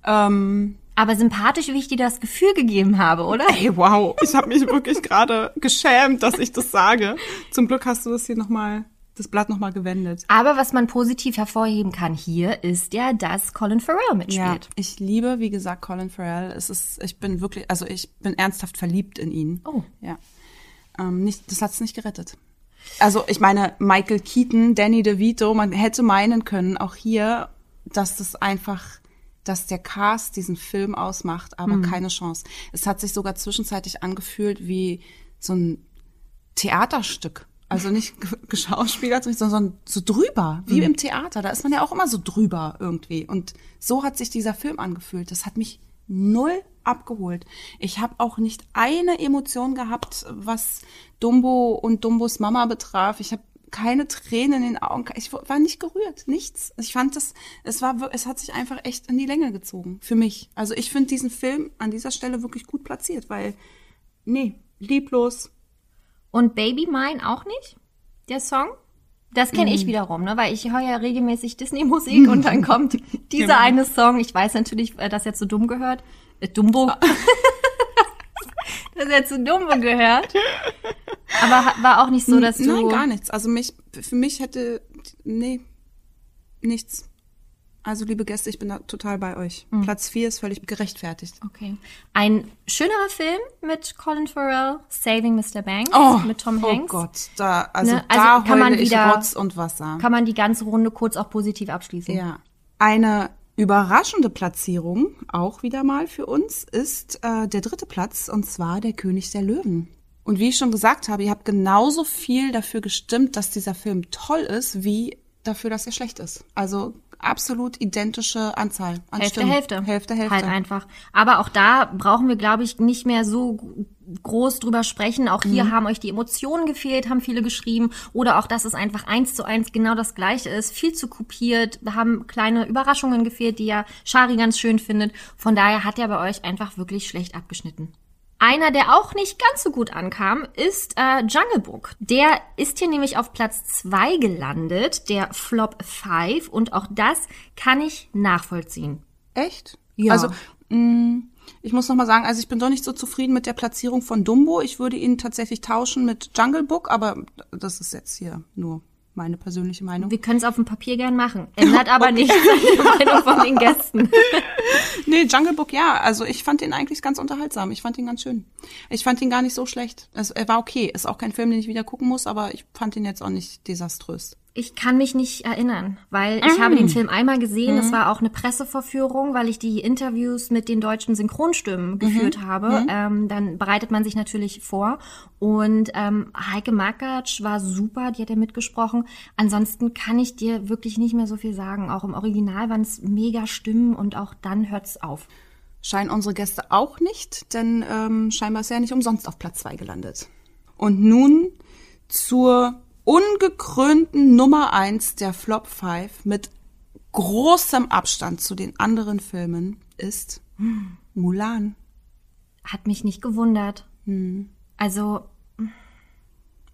Ähm, Aber sympathisch, wie ich dir das Gefühl gegeben habe, oder? ey, wow, ich habe mich wirklich gerade geschämt, dass ich das sage. Zum Glück hast du das hier nochmal, das Blatt nochmal gewendet. Aber was man positiv hervorheben kann hier, ist ja, dass Colin Farrell mitspielt. ich liebe, wie gesagt, Colin Farrell. Es ist, ich bin wirklich, also ich bin ernsthaft verliebt in ihn. Oh. Ja. Ähm, nicht, das hat's nicht gerettet. Also ich meine, Michael Keaton, Danny DeVito, man hätte meinen können, auch hier, dass das einfach, dass der Cast diesen Film ausmacht, aber keine Chance. Es hat sich sogar zwischenzeitlich angefühlt wie so ein Theaterstück. Also nicht ge- geschauspielert, sondern so drüber, wie im Theater. Da ist man ja auch immer so drüber irgendwie. Und so hat sich dieser Film angefühlt. Das hat mich null abgeholt. Ich habe auch nicht eine Emotion gehabt, was Dumbo und Dumbos Mama betraf. Ich habe keine Tränen in den Augen. Ich war nicht gerührt, nichts. Ich fand das, es war, es hat sich einfach echt in die Länge gezogen für mich. Also ich finde diesen Film an dieser Stelle wirklich gut platziert, weil nee, lieblos, Und Baby Mine auch nicht? Der Song? Das kenne ich wiederum, ne? weil ich höre ja regelmäßig Disney-Musik und dann kommt dieser Genau. eine Song. Ich weiß natürlich, äh, dass er zu Dumm gehört. Äh, Dumbo. dass er zu Dumbo gehört. Aber war auch nicht so, dass du... Nein, gar nichts. Also mich, für mich hätte, nee, nichts. Also liebe Gäste, ich bin da total bei euch. Hm. Platz vier ist völlig gerechtfertigt. Okay. Ein schönerer Film mit Colin Farrell, Saving Mr. Banks, mit Tom oh Hanks. Gott, da, also, Ne, also da kann man wieder- Rotz und Wasser. Kann man die ganze Runde kurz auch positiv abschließen. Ja. Eine überraschende Platzierung, auch wieder mal für uns, ist äh, der dritte Platz, und zwar der König der Löwen. Und wie ich schon gesagt habe, ihr habt genauso viel dafür gestimmt, dass dieser Film toll ist, wie dafür, dass er schlecht ist. Also absolut identische Anzahl an Hälfte, Stimmen. Hälfte. Hälfte, Hälfte. Halt einfach. Aber auch da brauchen wir, glaube ich, nicht mehr so groß drüber sprechen. Auch Mhm. hier haben euch die Emotionen gefehlt, haben viele geschrieben. Oder auch, dass es einfach eins zu eins genau das Gleiche ist. Viel zu kopiert. Haben kleine Überraschungen gefehlt, die ja Shari ganz schön findet. Von daher hat er bei euch einfach wirklich schlecht abgeschnitten. Einer, der auch nicht ganz so gut ankam, ist äh, Jungle Book. Der ist hier nämlich auf Platz zwei gelandet, der Flop 5. Und auch das kann ich nachvollziehen. Echt? Ja. Also, mh, ich muss noch mal sagen, also ich bin doch nicht so zufrieden mit der Platzierung von Dumbo. Ich würde ihn tatsächlich tauschen mit Jungle Book, aber das ist jetzt hier nur meine persönliche Meinung. Wir können es auf dem Papier gern machen. Ändert aber nichts an der Meinung von den Gästen. Nee, Jungle Book, ja. Also ich fand ihn eigentlich ganz unterhaltsam. Ich fand ihn ganz schön. Ich fand ihn gar nicht so schlecht. Es, er war okay. Ist auch kein Film, den ich wieder gucken muss, aber ich fand ihn jetzt auch nicht desaströs. Ich kann mich nicht erinnern, weil ich habe den Film einmal gesehen. Es war auch eine Presseverführung, weil ich die Interviews mit den deutschen Synchronstimmen geführt habe. Ähm, dann bereitet man sich natürlich vor. Und ähm, Heike Makatsch war super, die hat ja mitgesprochen. Ansonsten kann ich dir wirklich nicht mehr so viel sagen. Auch im Original waren es mega Stimmen und auch dann hört's auf. Scheinen unsere Gäste auch nicht, denn ähm, scheinbar ist er ja nicht umsonst auf Platz zwei gelandet. Und nun zur ungekrönten Nummer eins der Flop 5 mit großem Abstand zu den anderen Filmen ist Mulan. Hat mich nicht gewundert. Also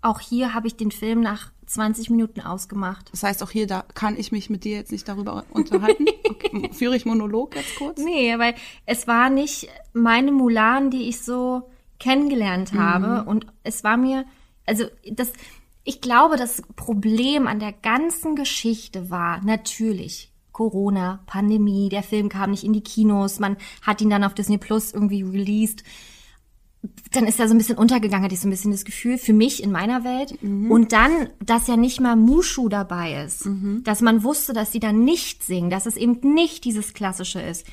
auch hier habe ich den Film nach 20 Minuten ausgemacht. Das heißt, auch hier da kann ich mich mit dir jetzt nicht darüber unterhalten. Okay, führe ich Monolog jetzt kurz? Nee, weil es war nicht meine Mulan, die ich so kennengelernt habe. Und es war mir, also das, ich glaube, das Problem an der ganzen Geschichte war natürlich Corona, Pandemie, der Film kam nicht in die Kinos, man hat ihn dann auf Disney Plus irgendwie released. Dann ist er so ein bisschen untergegangen, hatte ich so ein bisschen das Gefühl, für mich in meiner Welt. Und dann, dass ja nicht mal Mushu dabei ist, dass man wusste, dass sie dann nicht singen, dass es eben nicht dieses Klassische ist.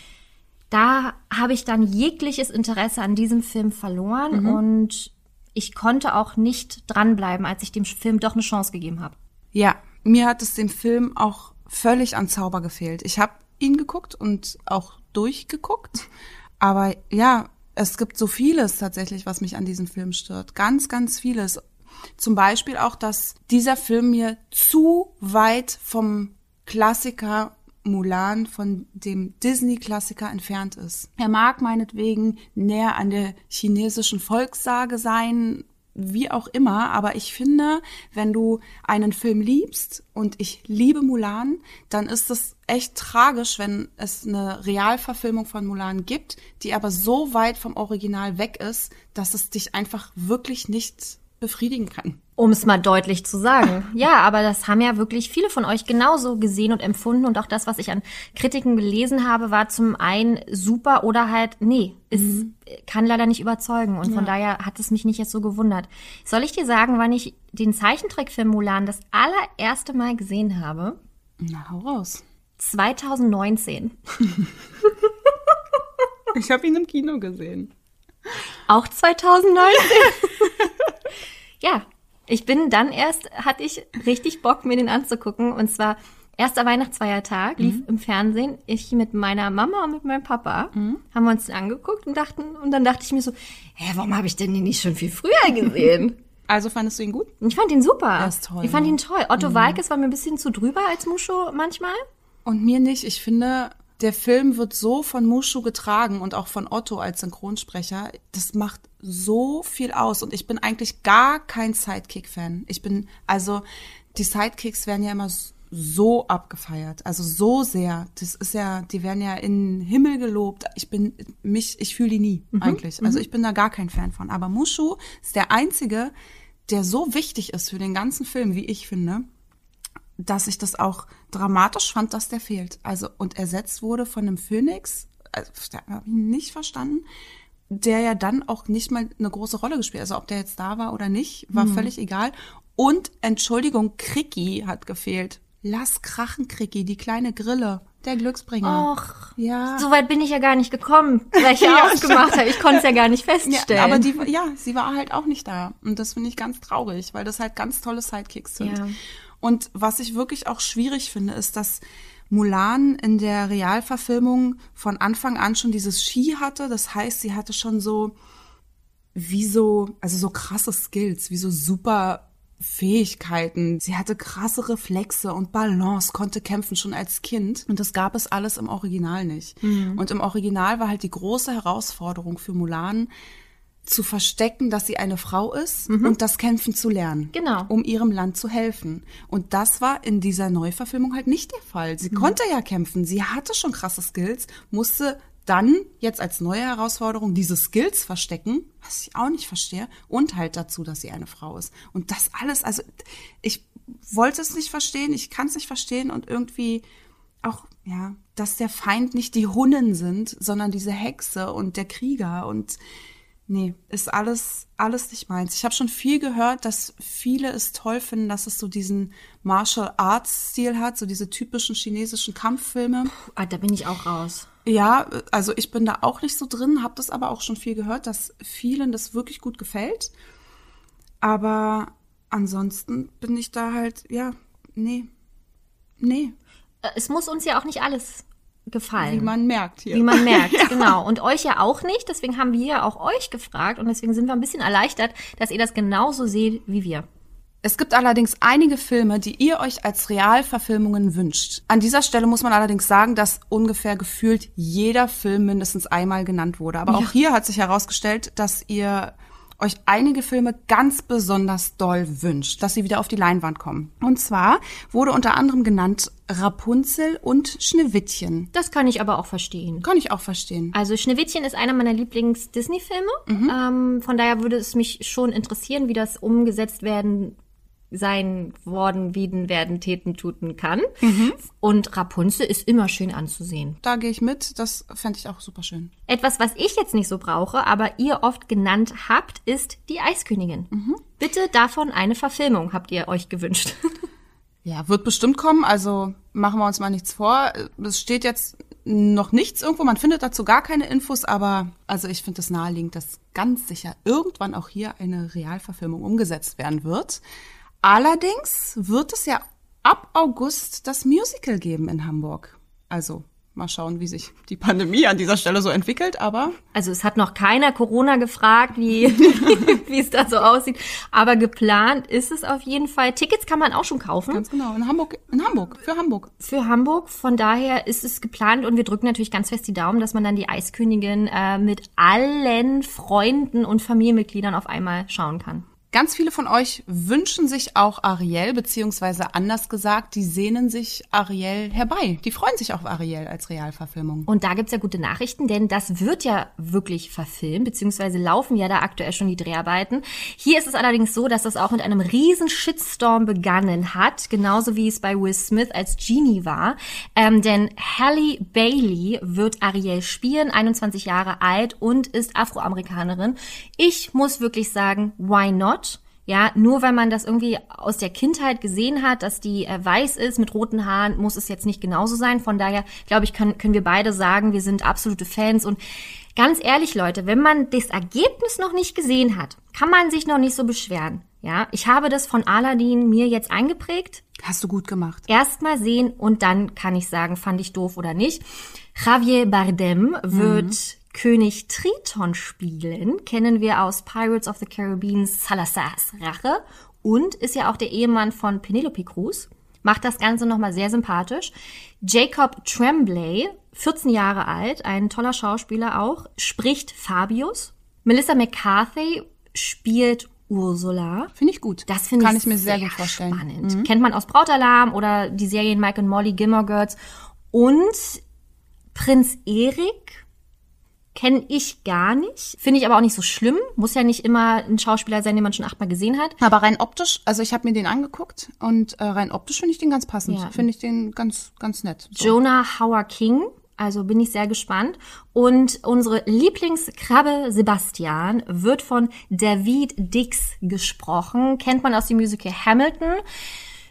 Da habe ich dann jegliches Interesse an diesem Film verloren und ich konnte auch nicht dranbleiben, als ich dem Film doch eine Chance gegeben habe. Ja, mir hat es dem Film auch völlig an Zauber gefehlt. Ich habe ihn geguckt und auch durchgeguckt, aber ja, es gibt so vieles tatsächlich, was mich an diesem Film stört. Ganz, ganz vieles. Zum Beispiel auch, dass dieser Film mir zu weit vom Klassiker Mulan von dem Disney-Klassiker entfernt ist. Er mag meinetwegen näher an der chinesischen Volkssage sein, wie auch immer, aber ich finde, wenn du einen Film liebst und ich liebe Mulan, dann ist es echt tragisch, wenn es eine Realverfilmung von Mulan gibt, die aber so weit vom Original weg ist, dass es dich einfach wirklich nicht befriedigen kann. Um es mal deutlich zu sagen. Ja, aber das haben ja wirklich viele von euch genauso gesehen und empfunden. Und auch das, was ich an Kritiken gelesen habe, war zum einen super oder halt, nee, es kann leider nicht überzeugen. Und von daher hat es mich nicht jetzt so gewundert. Soll ich dir sagen, wann ich den Zeichentrickfilm Mulan das allererste Mal gesehen habe? Na, hau raus. 2019. Ich habe ihn im Kino gesehen. Auch 2019. ja, ich bin dann erst, hatte ich richtig Bock, mir den anzugucken. Und zwar erster Weihnachtsfeiertag, lief im Fernsehen. Ich mit meiner Mama und mit meinem Papa haben wir uns den angeguckt und dachten, und dann dachte ich mir so, hä, warum habe ich denn den nicht schon viel früher gesehen? Also fandest du ihn gut? ich fand ihn super. Er ist toll, Ich fand ne? ihn toll. Otto Walkes war mir ein bisschen zu drüber als Muscho manchmal. Und mir nicht. Ich finde, der Film wird so von Mushu getragen und auch von Otto als Synchronsprecher. Das macht so viel aus. Und ich bin eigentlich gar kein Sidekick-Fan. Ich bin, also, die Sidekicks werden ja immer so abgefeiert. Also so sehr. Das ist ja, die werden ja in den Himmel gelobt. Ich bin, mich, ich fühle die nie, eigentlich. Also ich bin da gar kein Fan von. Aber Mushu ist der einzige, der so wichtig ist für den ganzen Film, wie ich finde dass ich das auch dramatisch fand, dass der fehlt. Also und ersetzt wurde von einem Phönix, also, da habe ich nicht verstanden, der ja dann auch nicht mal eine große Rolle gespielt. Also ob der jetzt da war oder nicht, war völlig egal. Und Entschuldigung, Kriki hat gefehlt. Lass krachen, Kriki, die kleine Grille, der Glücksbringer. Och, ja. so weit bin ich ja gar nicht gekommen, weil ich ja, Ja, ausgemacht habe. Ich konnte es ja gar nicht feststellen. Ja, aber die, ja, sie war halt auch nicht da. Und das finde ich ganz traurig, weil das halt ganz tolle Sidekicks sind. Ja. Und was ich wirklich auch schwierig finde, ist, dass Mulan in der Realverfilmung von Anfang an schon dieses Ski hatte. Das heißt, sie hatte schon so, wie so, also so krasse Skills, wie so super Fähigkeiten. Sie hatte krasse Reflexe und Balance, konnte kämpfen schon als Kind. Und das gab es alles im Original nicht. Und im Original war halt die große Herausforderung für Mulan, zu verstecken, dass sie eine Frau ist und das Kämpfen zu lernen. Genau. Um ihrem Land zu helfen. Und das war in dieser Neuverfilmung halt nicht der Fall. Sie konnte ja kämpfen. Sie hatte schon krasse Skills, musste dann jetzt als neue Herausforderung diese Skills verstecken, was ich auch nicht verstehe, und halt dazu, dass sie eine Frau ist. Und das alles, also ich wollte es nicht verstehen, ich kann es nicht verstehen und irgendwie auch, ja, dass der Feind nicht die Hunnen sind, sondern diese Hexe und der Krieger und Nee, ist alles, alles nicht meins. Ich habe schon viel gehört, dass viele es toll finden, dass es so diesen Martial Arts Stil hat, so diese typischen chinesischen Kampffilme. Ah, da bin ich auch raus. Ja, also ich bin da auch nicht so drin, habe das aber auch schon viel gehört, dass vielen das wirklich gut gefällt. Aber ansonsten bin ich da halt, ja, nee, nee, Äh, Es muss uns ja auch nicht alles gefallen. wie man merkt hier. Wie man merkt, genau. Und euch ja auch nicht. Deswegen haben wir ja auch euch gefragt. Und deswegen sind wir ein bisschen erleichtert, dass ihr das genauso seht wie wir. Es gibt allerdings einige Filme, die ihr euch als Realverfilmungen wünscht. An dieser Stelle muss man allerdings sagen, dass ungefähr gefühlt jeder Film mindestens einmal genannt wurde. Aber auch hier hat sich herausgestellt, dass ihr euch einige Filme ganz besonders doll wünscht, dass sie wieder auf die Leinwand kommen. Und zwar wurde unter anderem genannt Rapunzel und Schneewittchen. Das kann ich aber auch verstehen. Kann ich auch verstehen. Also Schneewittchen ist einer meiner Lieblings-Disney-Filme. Ähm, von daher würde es mich schon interessieren, wie das umgesetzt werden sein worden, wieden, werden, täten, tuten kann. Und Rapunzel ist immer schön anzusehen. Da gehe ich mit. Das fände ich auch super schön. Etwas, was ich jetzt nicht so brauche, aber ihr oft genannt habt, ist die Eiskönigin. Bitte davon eine Verfilmung habt ihr euch gewünscht. Ja, wird bestimmt kommen. Also machen wir uns mal nichts vor. Es steht jetzt noch nichts irgendwo. Man findet dazu gar keine Infos, aber also ich finde es naheliegend, dass ganz sicher irgendwann auch hier eine Realverfilmung umgesetzt werden wird. Allerdings wird es ja ab August das Musical geben in Hamburg. Also mal schauen, wie sich die Pandemie an dieser Stelle so entwickelt, aber Also es hat noch keiner Corona gefragt, wie, wie es da so aussieht. Aber geplant ist es auf jeden Fall. Tickets kann man auch schon kaufen. ganz genau in Hamburg, in Hamburg, für Hamburg. für Hamburg. Von daher ist es geplant und wir drücken natürlich ganz fest die Daumen, dass man dann die Eiskönigin äh, mit allen Freunden und Familienmitgliedern auf einmal schauen kann. Ganz viele von euch wünschen sich auch Ariel, beziehungsweise anders gesagt, die sehnen sich Ariel herbei. Die freuen sich auf Ariel als Realverfilmung. Und da gibt's ja gute Nachrichten, denn das wird ja wirklich verfilmt, beziehungsweise laufen ja da aktuell schon die Dreharbeiten. Hier ist es allerdings so, dass das auch mit einem riesen Shitstorm begonnen hat, genauso wie es bei Will Smith als Genie war. Ähm, denn Halle Bailey wird Ariel spielen, 21 Jahre alt und ist Afroamerikanerin. Ich muss wirklich sagen, why not? Ja, nur weil man das irgendwie aus der Kindheit gesehen hat, dass die äh, weiß ist mit roten Haaren, muss es jetzt nicht genauso sein. Von daher, glaube ich, können, können wir beide sagen, wir sind absolute Fans. Und ganz ehrlich, Leute, wenn man das Ergebnis noch nicht gesehen hat, kann man sich noch nicht so beschweren. Ja, ich habe das von Aladdin mir jetzt eingeprägt. Hast du gut gemacht. Erstmal sehen und dann kann ich sagen, fand ich doof oder nicht. Javier Bardem wird König Triton spielen, kennen wir aus Pirates of the Caribbean Salazar's Rache und ist ja auch der Ehemann von Penelope Cruz. Macht das Ganze nochmal sehr sympathisch. Jacob Tremblay, 14 Jahre alt, ein toller Schauspieler auch, spricht Fabius. Melissa McCarthy spielt Ursula. Finde ich gut. Das finde ich, Kann ich mir sehr, gut vorstellen. Mhm. Spannend. Kennt man aus Brautalarm oder die Serien Mike und Molly, Gilmore Girls. Und Prinz Erik kenne ich gar nicht. Finde ich aber auch nicht so schlimm. Muss ja nicht immer ein Schauspieler sein, den man schon achtmal gesehen hat. Aber rein optisch, also ich habe mir den angeguckt und äh, rein optisch finde ich den ganz passend. Ja. Finde ich den ganz, ganz nett. So. Jonah Howard King. Also bin ich sehr gespannt. Und unsere Lieblingskrabbe Sebastian wird von David Dix gesprochen. Kennt man aus dem Musical Hamilton.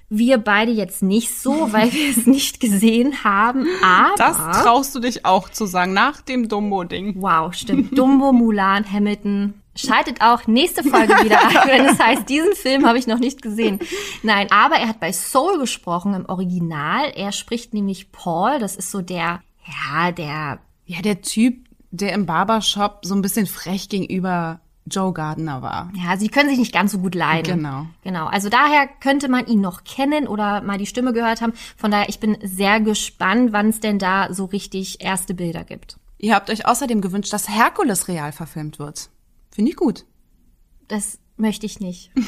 Wir beide jetzt nicht so, weil wir es nicht gesehen haben. Aber Das traust du dich auch zu sagen, nach dem Dumbo-Ding. Wow, stimmt. Dumbo, Mulan, Hamilton. Schaltet auch nächste Folge wieder ein, wenn es heißt, diesen Film habe ich noch nicht gesehen. Nein, aber er hat bei Soul gesprochen im Original. Er spricht nämlich Paul, das ist so der, ja, der, Ja, der Typ, der im Barbershop so ein bisschen frech gegenüber Joe Gardner war. ja, sie können sich nicht ganz so gut leiden. Genau. Genau. Also daher könnte man ihn noch kennen oder mal die Stimme gehört haben. Von daher, ich bin sehr gespannt, wann es denn da so richtig erste Bilder gibt. Ihr habt euch außerdem gewünscht, dass Herkules real verfilmt wird. Finde ich gut. Das möchte ich nicht.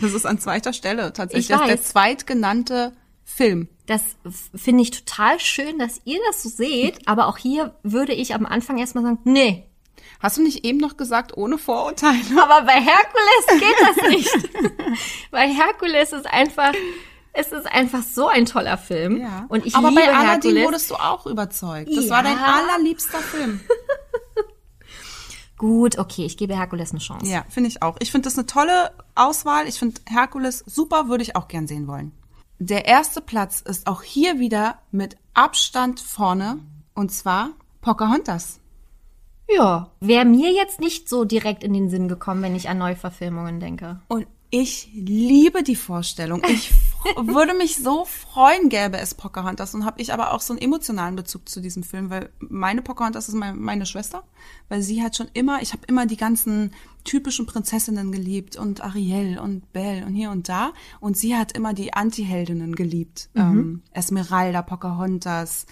Das ist an zweiter Stelle tatsächlich. Ich Das ist der weiß. zweitgenannte Film. Das finde ich total schön, dass ihr das so seht. Aber auch hier würde ich am Anfang erstmal sagen, nee. Hast du nicht eben noch gesagt, ohne Vorurteile? Aber bei Herkules geht das nicht. bei Herkules ist einfach, es ist einfach so ein toller Film. Und ich Aber liebe bei Aladdin Herkules. wurdest du auch überzeugt. Das war dein Ja. allerliebster Film. Gut, okay, ich gebe Herkules eine Chance. Ja, finde ich auch. Ich finde das eine tolle Auswahl. Ich finde Herkules super, würde ich auch gern sehen wollen. Der erste Platz ist auch hier wieder mit Abstand vorne und zwar Pocahontas. Ja. Wäre mir jetzt nicht so direkt in den Sinn gekommen, wenn ich an Neuverfilmungen denke. Und ich liebe die Vorstellung. Ich würde mich so freuen, gäbe es Pocahontas. Und habe ich aber auch so einen emotionalen Bezug zu diesem Film, weil meine Pocahontas ist meine, meine Schwester, weil sie hat schon immer, ich habe immer die ganzen typischen Prinzessinnen geliebt und Ariel und Belle und hier und da. Und sie hat immer die Antiheldinnen geliebt. Ähm, Esmeralda, Pocahontas.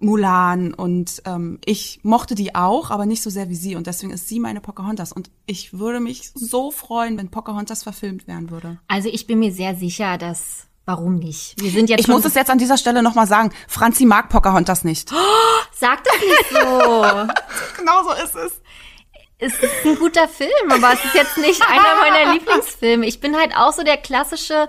Mulan und ähm, ich mochte die auch, aber nicht so sehr wie sie und deswegen ist sie meine Pocahontas und ich würde mich so freuen, wenn Pocahontas verfilmt werden würde. Also ich bin mir sehr sicher, dass warum nicht? Wir sind jetzt Ich muss es jetzt an dieser Stelle nochmal sagen, Franzi mag Pocahontas nicht. Sag das nicht so. genau so ist es. es ist ein guter Film, aber es ist jetzt nicht einer meiner Lieblingsfilme. Ich bin halt auch so der klassische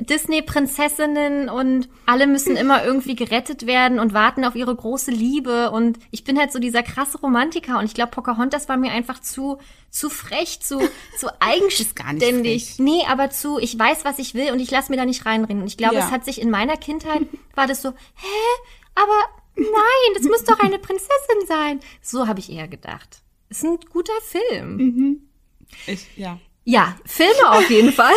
Disney-Prinzessinnen und alle müssen immer irgendwie gerettet werden und warten auf ihre große Liebe und ich bin halt so dieser krasse Romantiker und ich glaube Pocahontas war mir einfach zu zu frech, zu zu gar nicht eigenständig. frech. Nee, aber zu ich weiß, was ich will und ich lasse mir da nicht reinreden und ich glaube, Ja. es hat sich in meiner Kindheit war das so, hä, aber nein, das muss doch eine Prinzessin sein. So habe ich eher gedacht. Ist ein guter Film. Ich, ja. Ja, Filme auf jeden Fall.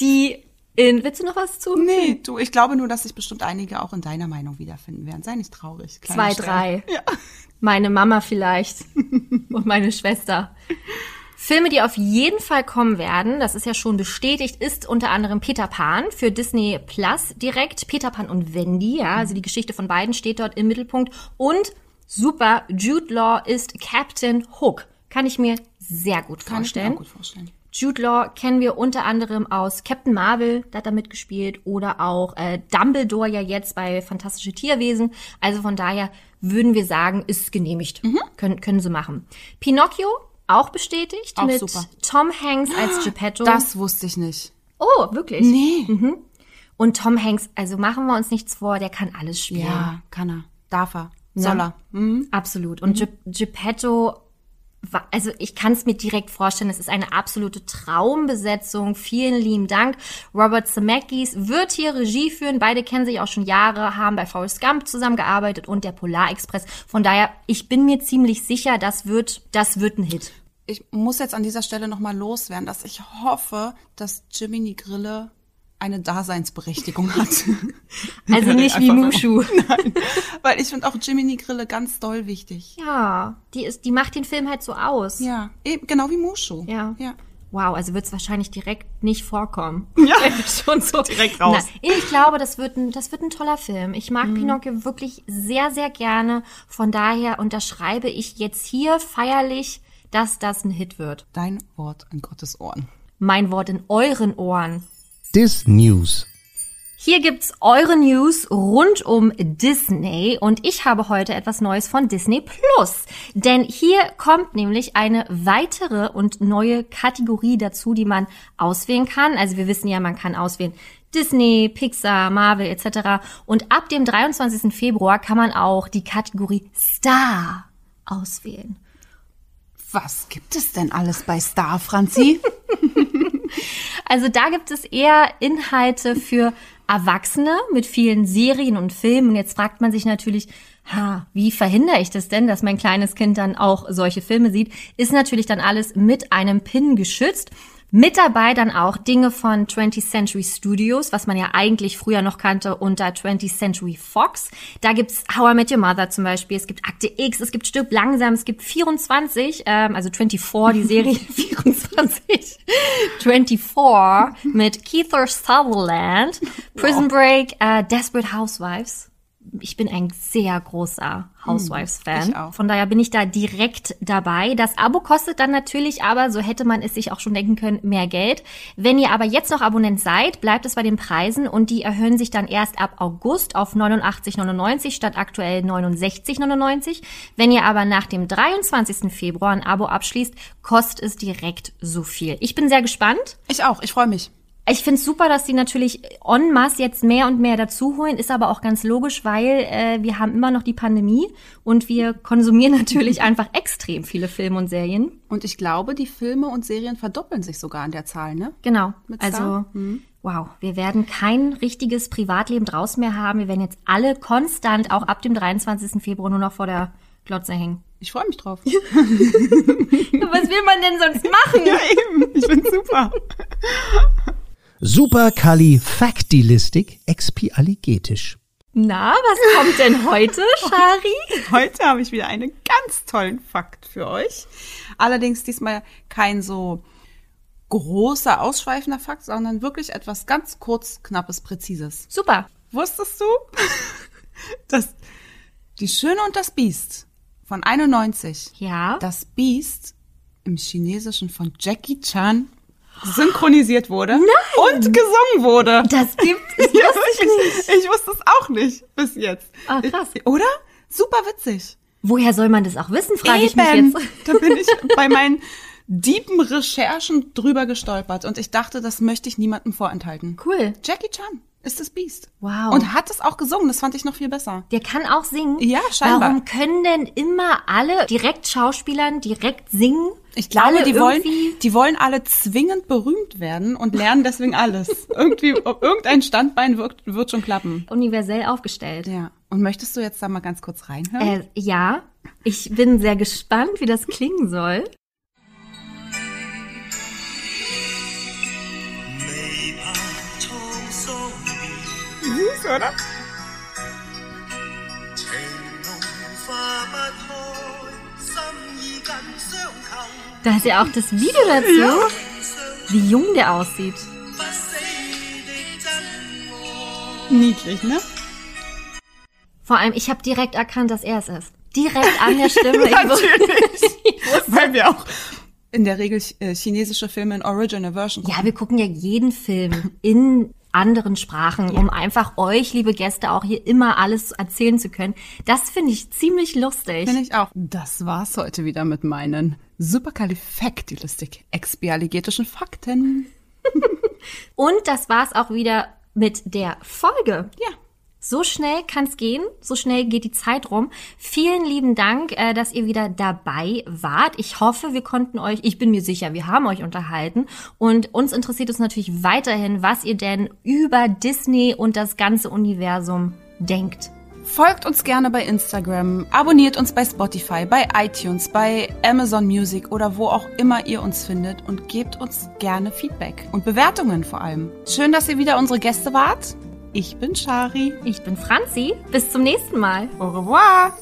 Die in, willst du noch was zu? Nee, du, ich glaube nur, dass sich bestimmt einige auch in deiner Meinung wiederfinden werden. Sei nicht traurig. Zwei, Stern. drei. Ja. Meine Mama vielleicht und meine Schwester. Filme, die auf jeden Fall kommen werden, das ist ja schon bestätigt, ist unter anderem Peter Pan für Disney Plus direkt. Peter Pan und Wendy, ja, also die Geschichte von beiden steht dort im Mittelpunkt. Und super, Jude Law ist Captain Hook. Kann ich mir sehr gut Kann ich mir vorstellen. auch gut vorstellen. Jude Law kennen wir unter anderem aus Captain Marvel, da hat er mitgespielt, oder auch äh, Dumbledore ja jetzt bei Fantastische Tierwesen. Also von daher würden wir sagen, ist genehmigt. Mhm. Können, können sie machen. Pinocchio, auch bestätigt, Auch mit super. Tom Hanks als Geppetto. Das wusste ich nicht. oh, wirklich? Nee. Und Tom Hanks, also machen wir uns nichts vor, der kann alles spielen. Ja, kann er. Darf er. Soll er. Mhm. Absolut. Und Ge Geppetto, also ich kann es mir direkt vorstellen, es ist eine absolute Traumbesetzung. Vielen lieben Dank. Robert Zemeckis wird hier Regie führen. Beide kennen sich auch schon Jahre, haben bei Forrest Gump zusammengearbeitet und der Polarexpress. Von daher, ich bin mir ziemlich sicher, das wird, das wird ein Hit. Ich muss jetzt an dieser Stelle nochmal loswerden, dass ich hoffe, dass Jiminy Grille eine Daseinsberechtigung hat. Also nicht wie Mushu. Nein, weil ich finde auch Jiminy Grille ganz doll wichtig. Ja, die ist, die macht den Film halt so aus. Ja, eben, genau wie Mushu. Ja. ja. Wow, also wird es wahrscheinlich direkt nicht vorkommen. Ja. schon so Direkt raus. Mhm. Na, ich glaube, das wird ein, das wird ein toller Film. Ich mag Pinocchio wirklich sehr, sehr gerne. Von daher unterschreibe ich jetzt hier feierlich, dass das ein Hit wird. Dein Wort in Gottes Ohren. Mein Wort in euren Ohren. Dis News. Hier gibt's eure News rund um Disney und ich habe heute etwas Neues von Disney Plus. Denn hier kommt nämlich eine weitere und neue Kategorie dazu, die man auswählen kann. Also wir wissen ja, man kann auswählen Disney, Pixar, Marvel etc. Und ab dem 23. Februar kann man auch die Kategorie Star auswählen. Was gibt es denn alles bei Star, Franzi? Also da gibt es eher Inhalte für Erwachsene mit vielen Serien und Filmen. Und jetzt fragt man sich natürlich, ha, wie verhindere ich das denn, dass mein kleines Kind dann auch solche Filme sieht? Ist natürlich dann alles mit einem Pin geschützt. Mit dabei dann auch Dinge von 20th Century Studios, was man ja eigentlich früher noch kannte unter 20th Century Fox. Da gibt's How I Met Your Mother zum Beispiel, es gibt Akte X, es gibt Stirb langsam, es gibt 24, ähm, also 24, die Serie 24, 24 mit Keith Sutherland, Prison Break, äh, Desperate Housewives. Ich bin ein sehr großer Housewives-Fan. ich auch. Von daher bin ich da direkt dabei. Das Abo kostet dann natürlich aber, so hätte man es sich auch schon denken können, mehr Geld. Wenn ihr aber jetzt noch Abonnent seid, bleibt es bei den Preisen und die erhöhen sich dann erst ab August auf 89,99 statt aktuell 69,99. Wenn ihr aber nach dem 23. Februar ein Abo abschließt, kostet es direkt so viel. Ich bin sehr gespannt. Ich auch, ich freue mich. Ich finde es super, dass die natürlich en masse jetzt mehr und mehr dazu holen, ist aber auch ganz logisch, weil äh, wir haben immer noch die Pandemie und wir konsumieren natürlich einfach extrem viele Filme und Serien. Und ich glaube, die Filme und Serien verdoppeln sich sogar an der Zahl, ne? Genau. Also? Mhm. wow, wir werden kein richtiges Privatleben draus mehr haben. Wir werden jetzt alle konstant auch ab dem 23. Februar nur noch vor der Glotze hängen. Ich freue mich drauf. Was will man denn sonst machen? ja, eben. Ich bin super. Superkalifaktilistik expialigetisch. Na, was kommt denn heute, Shari? Heute habe ich wieder einen ganz tollen Fakt für euch. Allerdings diesmal kein so großer, ausschweifender Fakt, sondern wirklich etwas ganz kurz, knappes, präzises. Super. Wusstest du, dass Die Schöne und das Biest von 91, Ja. das Biest im Chinesischen von Jackie Chan synchronisiert wurde und gesungen wurde. Das gibt es Ja, ich nicht. Ich wusste es auch nicht bis jetzt. Ah, krass. Oder? Super witzig. Woher soll man das auch wissen, frage ich mich Eben. jetzt. Da bin ich bei meinen deepen Recherchen drüber gestolpert und ich dachte, das möchte ich niemandem vorenthalten. Cool. Jackie Chan ist das Biest. Wow. Und hat es auch gesungen, das fand ich noch viel besser. Der kann auch singen. Ja, scheinbar. Warum können denn immer alle direkt Schauspielern direkt singen? Ich glaube, alle die wollen, die wollen alle zwingend berühmt werden und lernen deswegen alles. Irgendwie, irgendein Standbein wird, wird schon klappen. universell aufgestellt. Ja. Und möchtest du jetzt da mal ganz kurz reinhören? Äh, ja, ich bin sehr gespannt, wie das klingen soll. oder? Da ist ja auch das Video dazu, ja. wie jung der aussieht. Niedlich, ne? Vor allem, ich habe direkt erkannt, dass er es ist. Direkt an der Stimme. Natürlich. Weil wir auch in der Regel äh, chinesische Filme in Original Version gucken. Ja, wir gucken ja jeden Film in anderen Sprachen, um einfach euch, liebe Gäste, auch hier immer alles erzählen zu können. Das finde ich ziemlich lustig. Finde ich auch. Das war's heute wieder mit meinen superkalifaktilistik expialigetischen Fakten. Und das war's auch wieder mit der Folge. Ja. So schnell kann's gehen, so schnell geht die Zeit rum. Vielen lieben Dank, äh, dass ihr wieder dabei wart. Ich hoffe, wir konnten euch, ich bin mir sicher, wir haben euch unterhalten. Und uns interessiert es natürlich weiterhin, was ihr denn über Disney und das ganze Universum denkt. Folgt uns gerne bei Instagram, abonniert uns bei Spotify, bei iTunes, bei Amazon Music oder wo auch immer ihr uns findet und gebt uns gerne Feedback und Bewertungen vor allem. Schön, dass ihr wieder unsere Gäste wart. Ich bin Shari. Ich bin Franzi. Bis zum nächsten Mal. Au revoir.